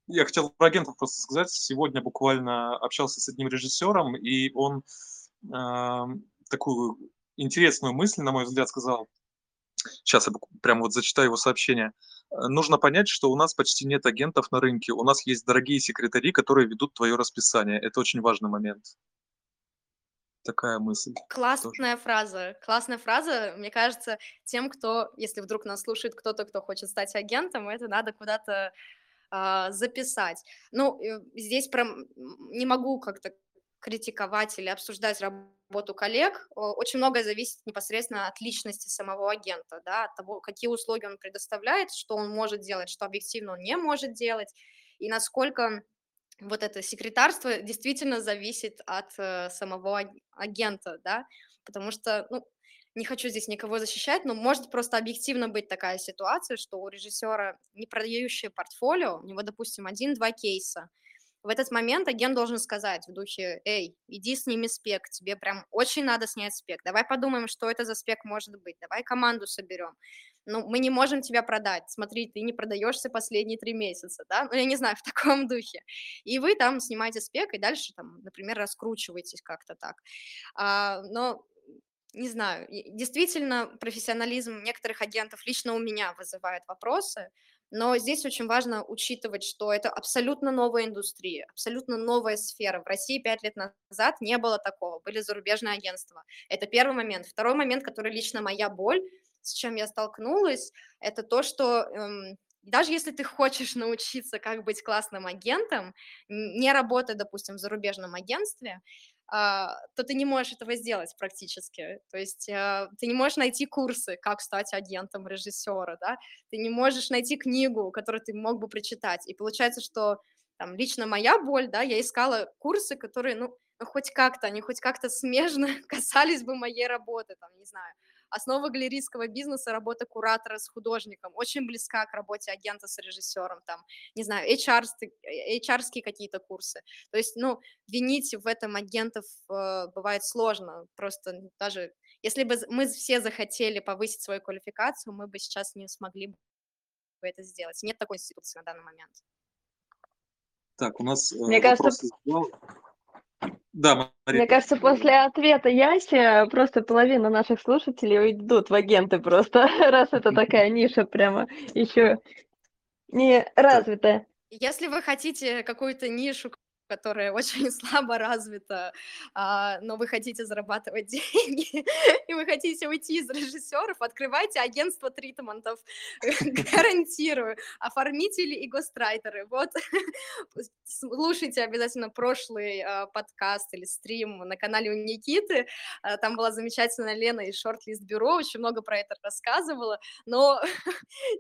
Я хотел про агентов просто сказать. Сегодня буквально общался с одним режиссером, и он э, такую интересную мысль, на мой взгляд, сказал. Сейчас я прямо вот зачитаю его сообщение. Нужно понять, что у нас почти нет агентов на рынке. У нас есть дорогие секретари, которые ведут твое расписание. Это очень важный момент. Такая мысль. Классная тоже. фраза. Классная фраза. Мне кажется, тем, кто, если вдруг нас слушает кто-то, кто хочет стать агентом, это надо куда-то записать. Ну, здесь прям не могу как-то критиковать или обсуждать работу коллег. Очень многое зависит непосредственно от личности самого агента, да, от того, какие услуги он предоставляет, что он может делать, что объективно он не может делать, и насколько вот это секретарство действительно зависит от э, самого агента, да, потому что, ну, не хочу здесь никого защищать, но может просто объективно быть такая ситуация, что у режиссера не продающее портфолио, у него, допустим, один-два кейса. В этот момент агент должен сказать в духе, эй, иди сними спек, тебе прям очень надо снять спек, давай подумаем, что это за спек может быть, давай команду соберем. Ну, мы не можем тебя продать, смотри, ты не продаешься последние три месяца, да, ну, я не знаю, в таком духе. И вы там снимаете спек, и дальше там, например, раскручиваетесь как-то так. А, но не знаю, действительно, профессионализм некоторых агентов лично у меня вызывает вопросы, но здесь очень важно учитывать, что это абсолютно новая индустрия, абсолютно новая сфера. В России пять лет назад не было такого, были зарубежные агентства. Это первый момент. Второй момент, который лично моя боль, с чем я столкнулась, это то, что эм, даже если ты хочешь научиться, как быть классным агентом, не работая, допустим, в зарубежном агентстве, то ты не можешь этого сделать практически. То есть а, ты не можешь найти курсы, как стать агентом режиссера, да? Ты не можешь найти книгу, которую ты мог бы прочитать. И получается, что там лично моя боль, да, я искала курсы, которые, ну, ну хоть как-то, они хоть как-то смежно касались бы моей работы, там, не знаю, Основа галерейского бизнеса, работа куратора с художником, очень близка к работе агента с режиссером, там, не знаю, HR, HR какие-то курсы. То есть, ну, винить в этом агентов э, бывает сложно, просто даже если бы мы все захотели повысить свою квалификацию, мы бы сейчас не смогли бы это сделать. Нет такой институции на данный момент. Так, у нас э, Мне кажется... Да, Мария. Мне кажется, после ответа Яси просто половина наших слушателей уйдут в агенты просто, раз это такая ниша прямо еще не развитая. Если вы хотите какую-то нишу которое очень слабо развито, а, но вы хотите зарабатывать деньги, и вы хотите уйти из режиссеров, открывайте агентство тритментов, гарантирую, оформители и гострайтеры. Вот, слушайте обязательно прошлый а, подкаст или стрим на канале у Никиты, а, там была замечательная Лена из Шортлист Бюро, очень много про это рассказывала, но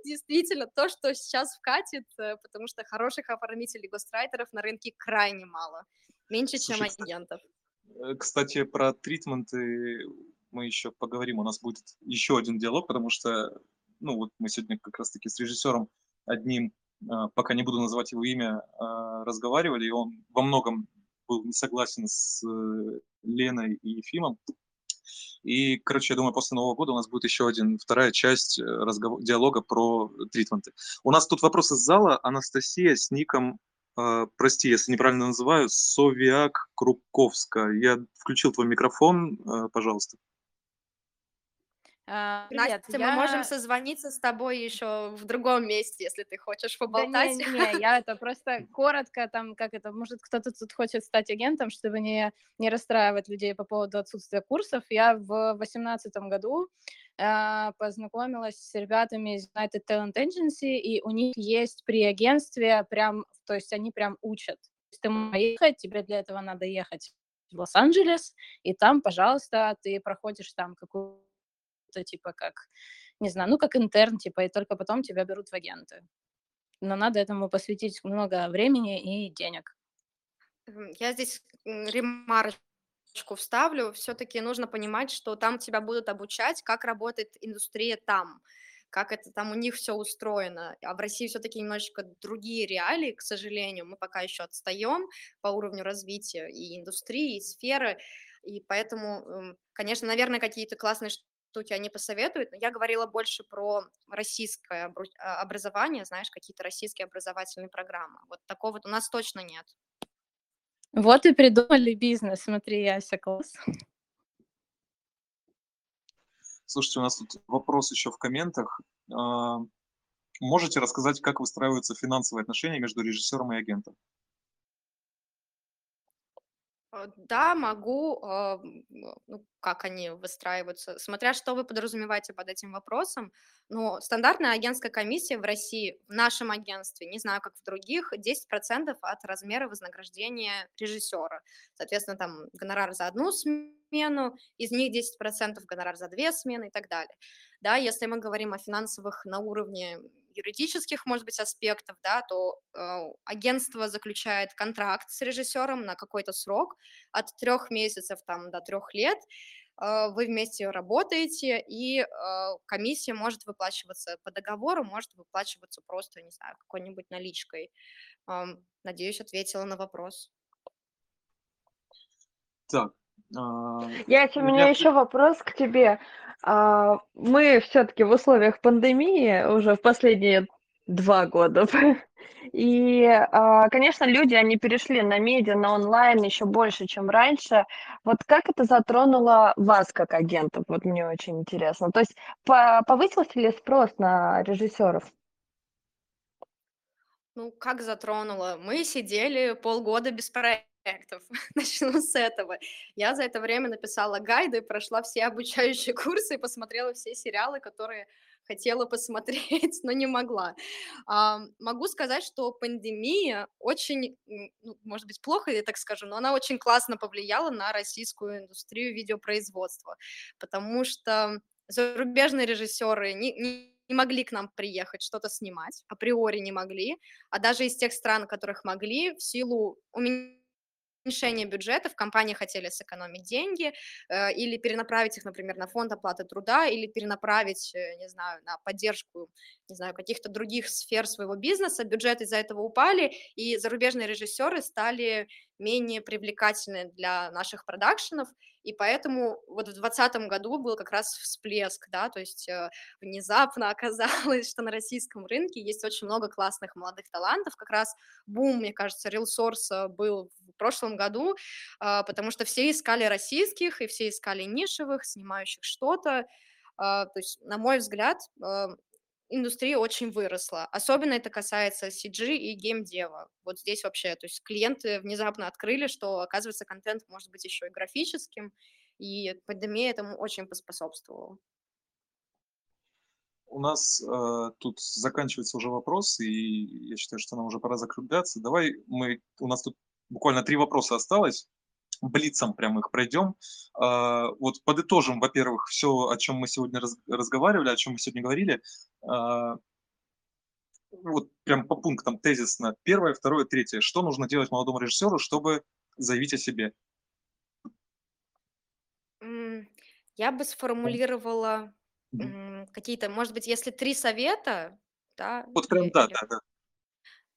действительно то, что сейчас вкатит, э, потому что хороших оформителей гострайтеров на рынке крайне мало, меньше, чем Слушай, агентов. Э, Кстати, про тритменты мы еще поговорим. У нас будет еще один диалог, потому что, ну, вот мы сегодня как раз-таки с режиссером одним, а, пока не буду называть его имя, разговаривали, и он во многом был не согласен с э, Леной и Ефимом. И, короче, я думаю, после Нового года у нас будет еще один, вторая часть э, разговор, диалога про тритменты. У нас тут вопрос из зала. Анастасия с ником, э, прости, если неправильно называю, Совиак Круковска. Я включил твой микрофон, э, пожалуйста. А, Привет, Настя, мы можем созвониться с тобой еще в другом месте, если ты хочешь Да поболтать. не, не, я это просто коротко, там, как это, может, кто-то тут хочет стать агентом, чтобы не, не расстраивать людей по поводу отсутствия курсов. Я в восемнадцатом году а, познакомилась с ребятами из United Talent Agency, и у них есть при агентстве прям, то есть они прям учат. То есть ты можешь ехать, тебе для этого надо ехать в Лос-Анджелес, и там, пожалуйста, ты проходишь там какую-то, типа, как, не знаю, ну, как интерн, типа, и только потом тебя берут в агенты. Но надо этому посвятить много времени и денег. Я здесь ремарочку вставлю. Все-таки нужно понимать, что там тебя будут обучать, как работает индустрия там, как это там у них все устроено. А в России все-таки немножечко другие реалии, к сожалению. Мы пока еще отстаем по уровню развития и индустрии, и сферы. И поэтому, конечно, наверное, какие-то классные штуки они посоветуют, но я говорила больше про российское а, образование, знаешь, какие-то российские образовательные программы. Вот такого вот у нас точно нет. Вот и придумали бизнес. Смотри, Яся, класс. Слушайте, у нас тут вопрос еще в комментах. А, Можете рассказать, как выстраиваются финансовые отношения между режиссером и агентом? Э, Да, могу. а, м, Ну, как они выстраиваются? Смотря что вы подразумеваете под этим вопросом. Но стандартная агентская комиссия в России, в нашем агентстве, не знаю, как в других, 10% от размера вознаграждения режиссера. Соответственно, там гонорар за одну смену, из них 10% гонорар за две смены и так далее. Да, если мы говорим о финансовых на уровне юридических, может быть, аспектов, да, то э, агентство заключает контракт с режиссером на какой-то срок от трех месяцев там, до трех лет. Э, вы вместе работаете, и э, комиссия может выплачиваться по договору, может выплачиваться просто, не знаю, какой-нибудь наличкой. Эм, Надеюсь, ответила на вопрос. Так. А, Яся, у меня меня- еще вопрос к тебе. А, Мы все-таки в условиях пандемии уже в последние два года. И, а, конечно, люди, они перешли на медиа, на онлайн еще больше, чем раньше. Вот как это затронуло вас как агентов? Вот мне очень интересно. То есть по- повысился ли спрос на режиссеров? Ну, как затронуло? Мы сидели полгода без проектов. Начну с этого. Я за это время написала гайды, прошла все обучающие курсы и посмотрела все сериалы, которые хотела посмотреть, но не могла. А, могу сказать, что пандемия очень, ну, может быть, плохо я так скажу, но она очень классно повлияла на российскую индустрию видеопроизводства, потому что зарубежные режиссеры не, не не могли к нам приехать что-то снимать, априори не могли, а даже из тех стран, которых могли, в силу уменьшения бюджетов компании хотели сэкономить деньги э, или перенаправить их, например, на фонд оплаты труда или перенаправить, э, не знаю, на поддержку, не знаю, каких-то других сфер своего бизнеса. Бюджеты из-за этого упали, и зарубежные режиссеры стали менее привлекательны для наших продакшенов, и поэтому вот в 2020 году был как раз всплеск, да, то есть э, внезапно оказалось, что на российском рынке есть очень много классных молодых талантов, как раз бум, мне кажется, RealSource был в прошлом году, а, потому что все искали российских, и все искали нишевых, снимающих что-то, то есть, на мой взгляд, индустрия очень выросла. Особенно это касается CG и геймдева. Вот здесь вообще, то есть клиенты внезапно открыли, что, оказывается, контент может быть еще и графическим, и пандемия этому очень поспособствовала. У нас э, тут заканчивается уже вопрос, и я считаю, что нам уже пора закругляться. Давай мы, у нас тут буквально три вопроса осталось блицом прям их пройдем. А, вот подытожим, во-первых, все, о чем мы сегодня раз, разговаривали, о чем мы сегодня говорили. А, вот прям по пунктам тезисно. Первое, второе, третье. Что нужно делать молодому режиссеру, чтобы заявить о себе? Я бы сформулировала какие-то, может быть, если три совета, да? Вот прям да, да, да.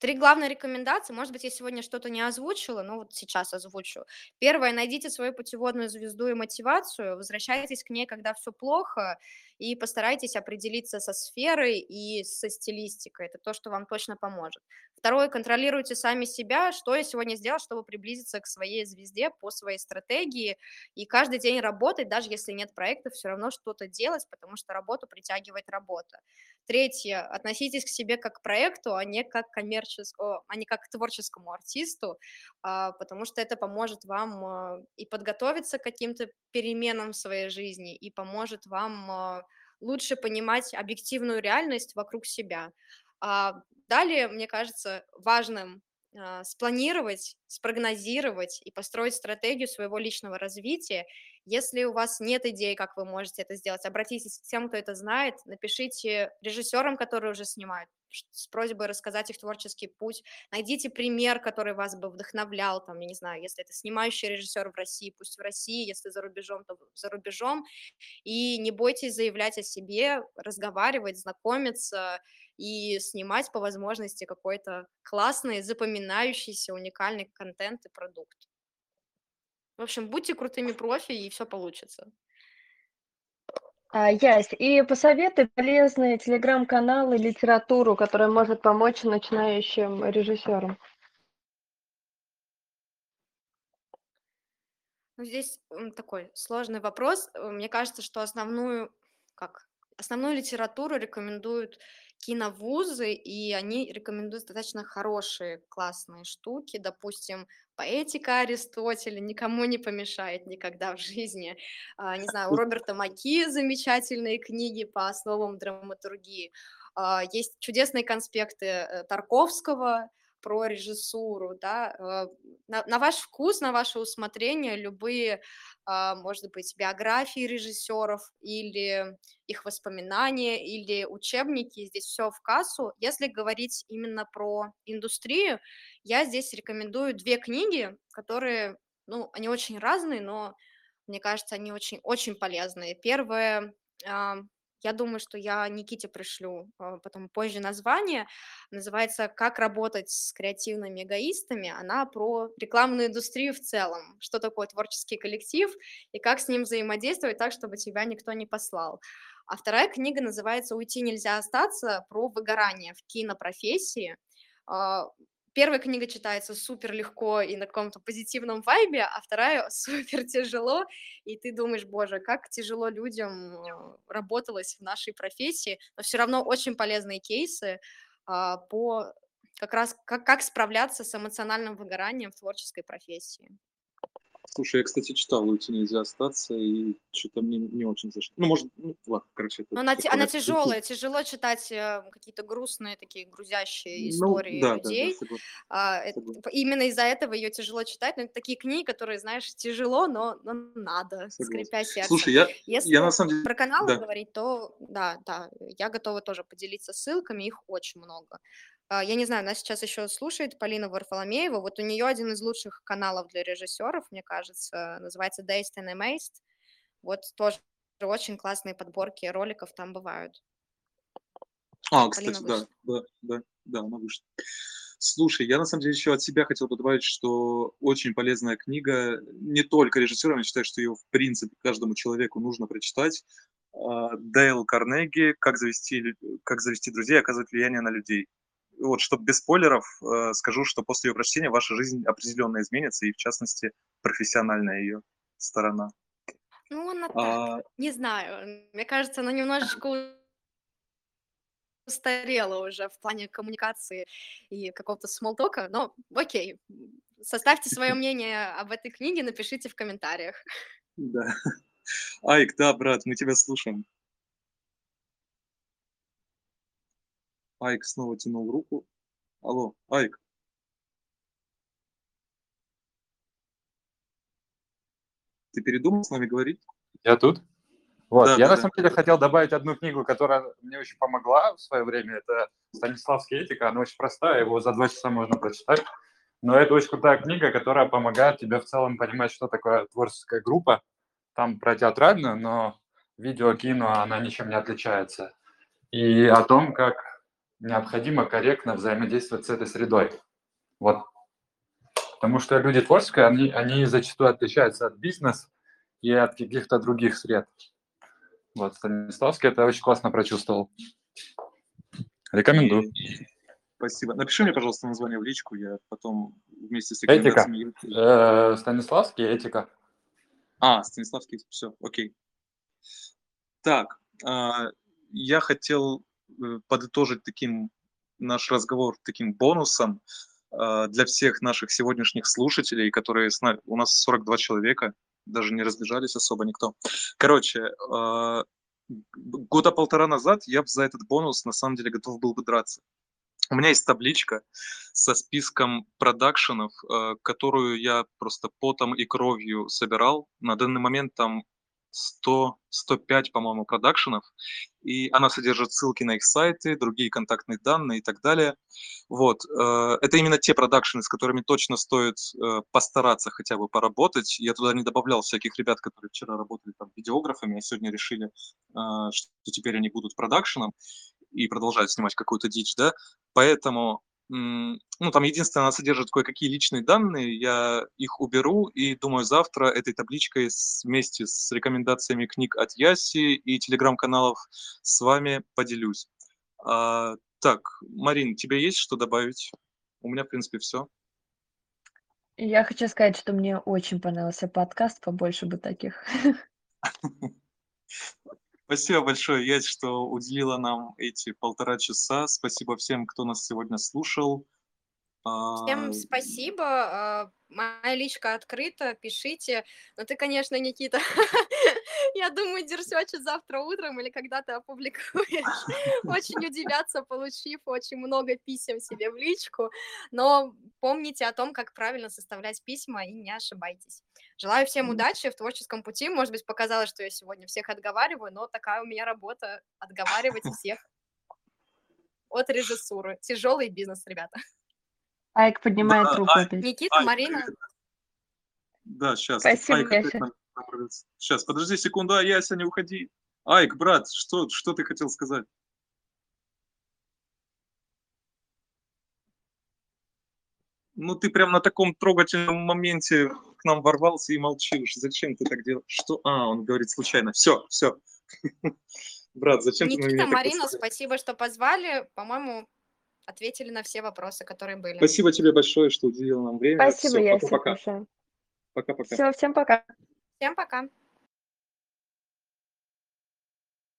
Три главные рекомендации. Может быть, я сегодня что-то не озвучила, но вот сейчас озвучу. Первое, найдите свою путеводную звезду и мотивацию, возвращайтесь к ней, когда все плохо, и постарайтесь определиться со сферой и со стилистикой. Это то, что вам точно поможет. Второе, контролируйте сами себя, что я сегодня сделал, чтобы приблизиться к своей звезде по своей стратегии, и каждый день работать, даже если нет проекта, все равно что-то делать, потому что работу притягивает работа. Третье, относитесь к себе как к проекту, а не как коммерческому, а не как к творческому артисту, а, потому что это поможет вам а, и подготовиться к каким-то переменам в своей жизни, и поможет вам а, лучше понимать объективную реальность вокруг себя. Далее, мне кажется, важным спланировать, спрогнозировать и построить стратегию своего личного развития если у вас нет идей, как вы можете это сделать, обратитесь к тем, кто это знает, напишите режиссерам, которые уже снимают, с просьбой рассказать их творческий путь. Найдите пример, который вас бы вдохновлял, там, я не знаю, если это снимающий режиссер в России, пусть в России, если за рубежом, то за рубежом. И не бойтесь заявлять о себе, разговаривать, знакомиться и снимать по возможности какой-то классный, запоминающийся, уникальный контент и продукт. В общем, будьте крутыми профи, и все получится. А, Ясь, и посоветуй полезные телеграм-каналы, литературу, которая может помочь начинающим режиссерам. Ну, здесь такой сложный вопрос. Мне кажется, что основную, как, основную литературу рекомендуют киновузы, и они рекомендуют достаточно хорошие, классные штуки. Допустим, поэтика Аристотеля никому не помешает никогда в жизни. А, не знаю, у Роберта Маки замечательные книги по основам драматургии. А, есть чудесные конспекты э, Тарковского, про режиссуру, да, э, на, на ваш вкус, на ваше усмотрение любые, а, может быть, биографии режиссеров или их воспоминания или учебники, здесь все в кассу. Если говорить именно про индустрию, я здесь рекомендую две книги, которые, ну, они очень разные, но мне кажется, они очень-очень полезные. Первое я думаю, что я Никите пришлю а, потом позже название. Называется «Как работать с креативными эгоистами». Она про рекламную индустрию в целом. Что такое творческий коллектив и как с ним взаимодействовать так, чтобы тебя никто не послал. А вторая книга называется «Уйти нельзя остаться» про выгорание в кинопрофессии. Первая книга читается супер легко и на каком-то позитивном вайбе, а вторая супер тяжело, и ты думаешь, боже, как тяжело людям э, работалось в нашей профессии, но все равно очень полезные кейсы а, по как раз как, как справляться с эмоциональным выгоранием в творческой профессии. Слушай, я, кстати, читал «Уйти нельзя остаться», и что-то мне не очень зашло. Ну, может, ну, ладно, короче. Но она, она тяжелая, тяжело читать э, какие-то грустные, такие грузящие ну истории ну, да, людей. Да, да, а, согласен. именно из-за этого ее тяжело читать. Но это такие книги, которые, знаешь, тяжело, но, но надо, согласен. скрипя сердце. Слушай, я, Если я на самом деле... про каналы да. говорить, то да, да, я готова тоже поделиться ссылками, их очень много. А, я не знаю, нас сейчас еще слушает Полина Варфоломеева. Вот у нее один из лучших каналов для режиссеров, мне кажется, называется Dazed and Amazed. Вот тоже очень классные подборки роликов там бывают. А, кстати, да, да, да, да, она вышла. Слушай, я на самом деле еще от себя хотел бы добавить, что очень полезная книга, не только режиссерам, я считаю, что ее в принципе каждому человеку нужно прочитать. А, Дейл Карнеги «Как завести, как завести друзей и оказывать влияние на людей» вот, чтобы без спойлеров, э, скажу, что после ее прочтения ваша жизнь определенно изменится, и в частности, профессиональная ее сторона. Ну, она а... так, не знаю. Мне кажется, она немножечко устарела уже в плане коммуникации и какого-то смолтока, но окей. Составьте свое мнение об этой книге, напишите в комментариях. Да. Айк, да, брат, мы тебя слушаем. Айк снова тянул руку. Алло, Айк. Ты передумал с нами говорить? Я тут. Вот, Да, я да, на да. самом деле хотел добавить одну книгу, которая мне очень помогла в свое время. Это Станиславский этика. Она очень простая, его за два часа можно прочитать. Но это очень крутая книга, которая помогает тебе в целом понимать, что такое творческая группа. Там про театральную, но видео, кино, она ничем не отличается. И о том, как необходимо корректно взаимодействовать с этой средой. Вот. Потому что люди творческие, они, они зачастую отличаются от бизнеса и от каких-то других сред. Вот, Станиславский это очень классно прочувствовал. Рекомендую. Спасибо. Напиши мне, пожалуйста, название в личку, я потом вместе с Этика. рекомендациями... Э, Станиславский этика. А, Станиславский, все, окей. Так, а, я хотел подытожить таким наш разговор таким бонусом а, для всех наших сегодняшних слушателей, которые у нас 42 человека, даже не разбежались особо никто. Короче, г- года полтора назад я за этот бонус на самом деле готов был бы драться. У меня есть табличка со списком продакшенов, э, которую я просто потом и кровью собирал. На данный момент там 100, 105, по-моему, продакшенов, и она содержит ссылки на их сайты, другие контактные данные и так далее. Вот. э, Это именно те продакшены, с которыми точно стоит э, постараться хотя бы поработать. Я туда не добавлял всяких ребят, которые вчера работали там видеографами, а сегодня решили, э, что теперь они будут продакшеном и продолжают снимать какую-то дичь, да. Поэтому, ну, там единственное, она содержит кое-какие личные данные, я их уберу, и думаю, завтра этой табличкой вместе с рекомендациями книг от Яси и телеграм-каналов с вами поделюсь. А, так, Марин, тебе есть что добавить? У меня, в принципе, все. Я хочу сказать, что мне очень понравился подкаст, побольше бы таких. Спасибо большое, Ясь, что уделила нам эти полтора часа. Спасибо всем, кто нас сегодня слушал. Всем спасибо. а, Моя личка открыта, пишите. Но ты, конечно, Никита, я думаю, дерсёчит завтра утром или когда ты опубликуешь. Очень удивятся, получив очень много писем себе в личку. Но помните о том, как правильно составлять письма и не ошибайтесь. Желаю всем удачи в творческом пути. Может быть, показалось, что я сегодня всех отговариваю, но такая у меня работа — отговаривать всех от режиссуры. Тяжелый бизнес, ребята. Айк поднимает Да, руку Айк. опять. Никита, Айк, Марина, Да, сейчас. Спасибо, направится. Сейчас, подожди секунду, а Яся, не уходи. Айк, брат, что, что ты хотел сказать? Ну, ты прям на таком трогательном моменте к нам ворвался и молчишь. Зачем ты так делаешь? Что? А, он говорит случайно. Все, все. Брат, зачем ты на Никита, меня так Марина, посмотрел? спасибо, что позвали. По-моему, ответили на все вопросы, которые были. Спасибо тебе большое, что уделил нам время. Спасибо, Всё, Яся, Пока-пока. большое. Пока-пока. Все, всем пока. Всем пока.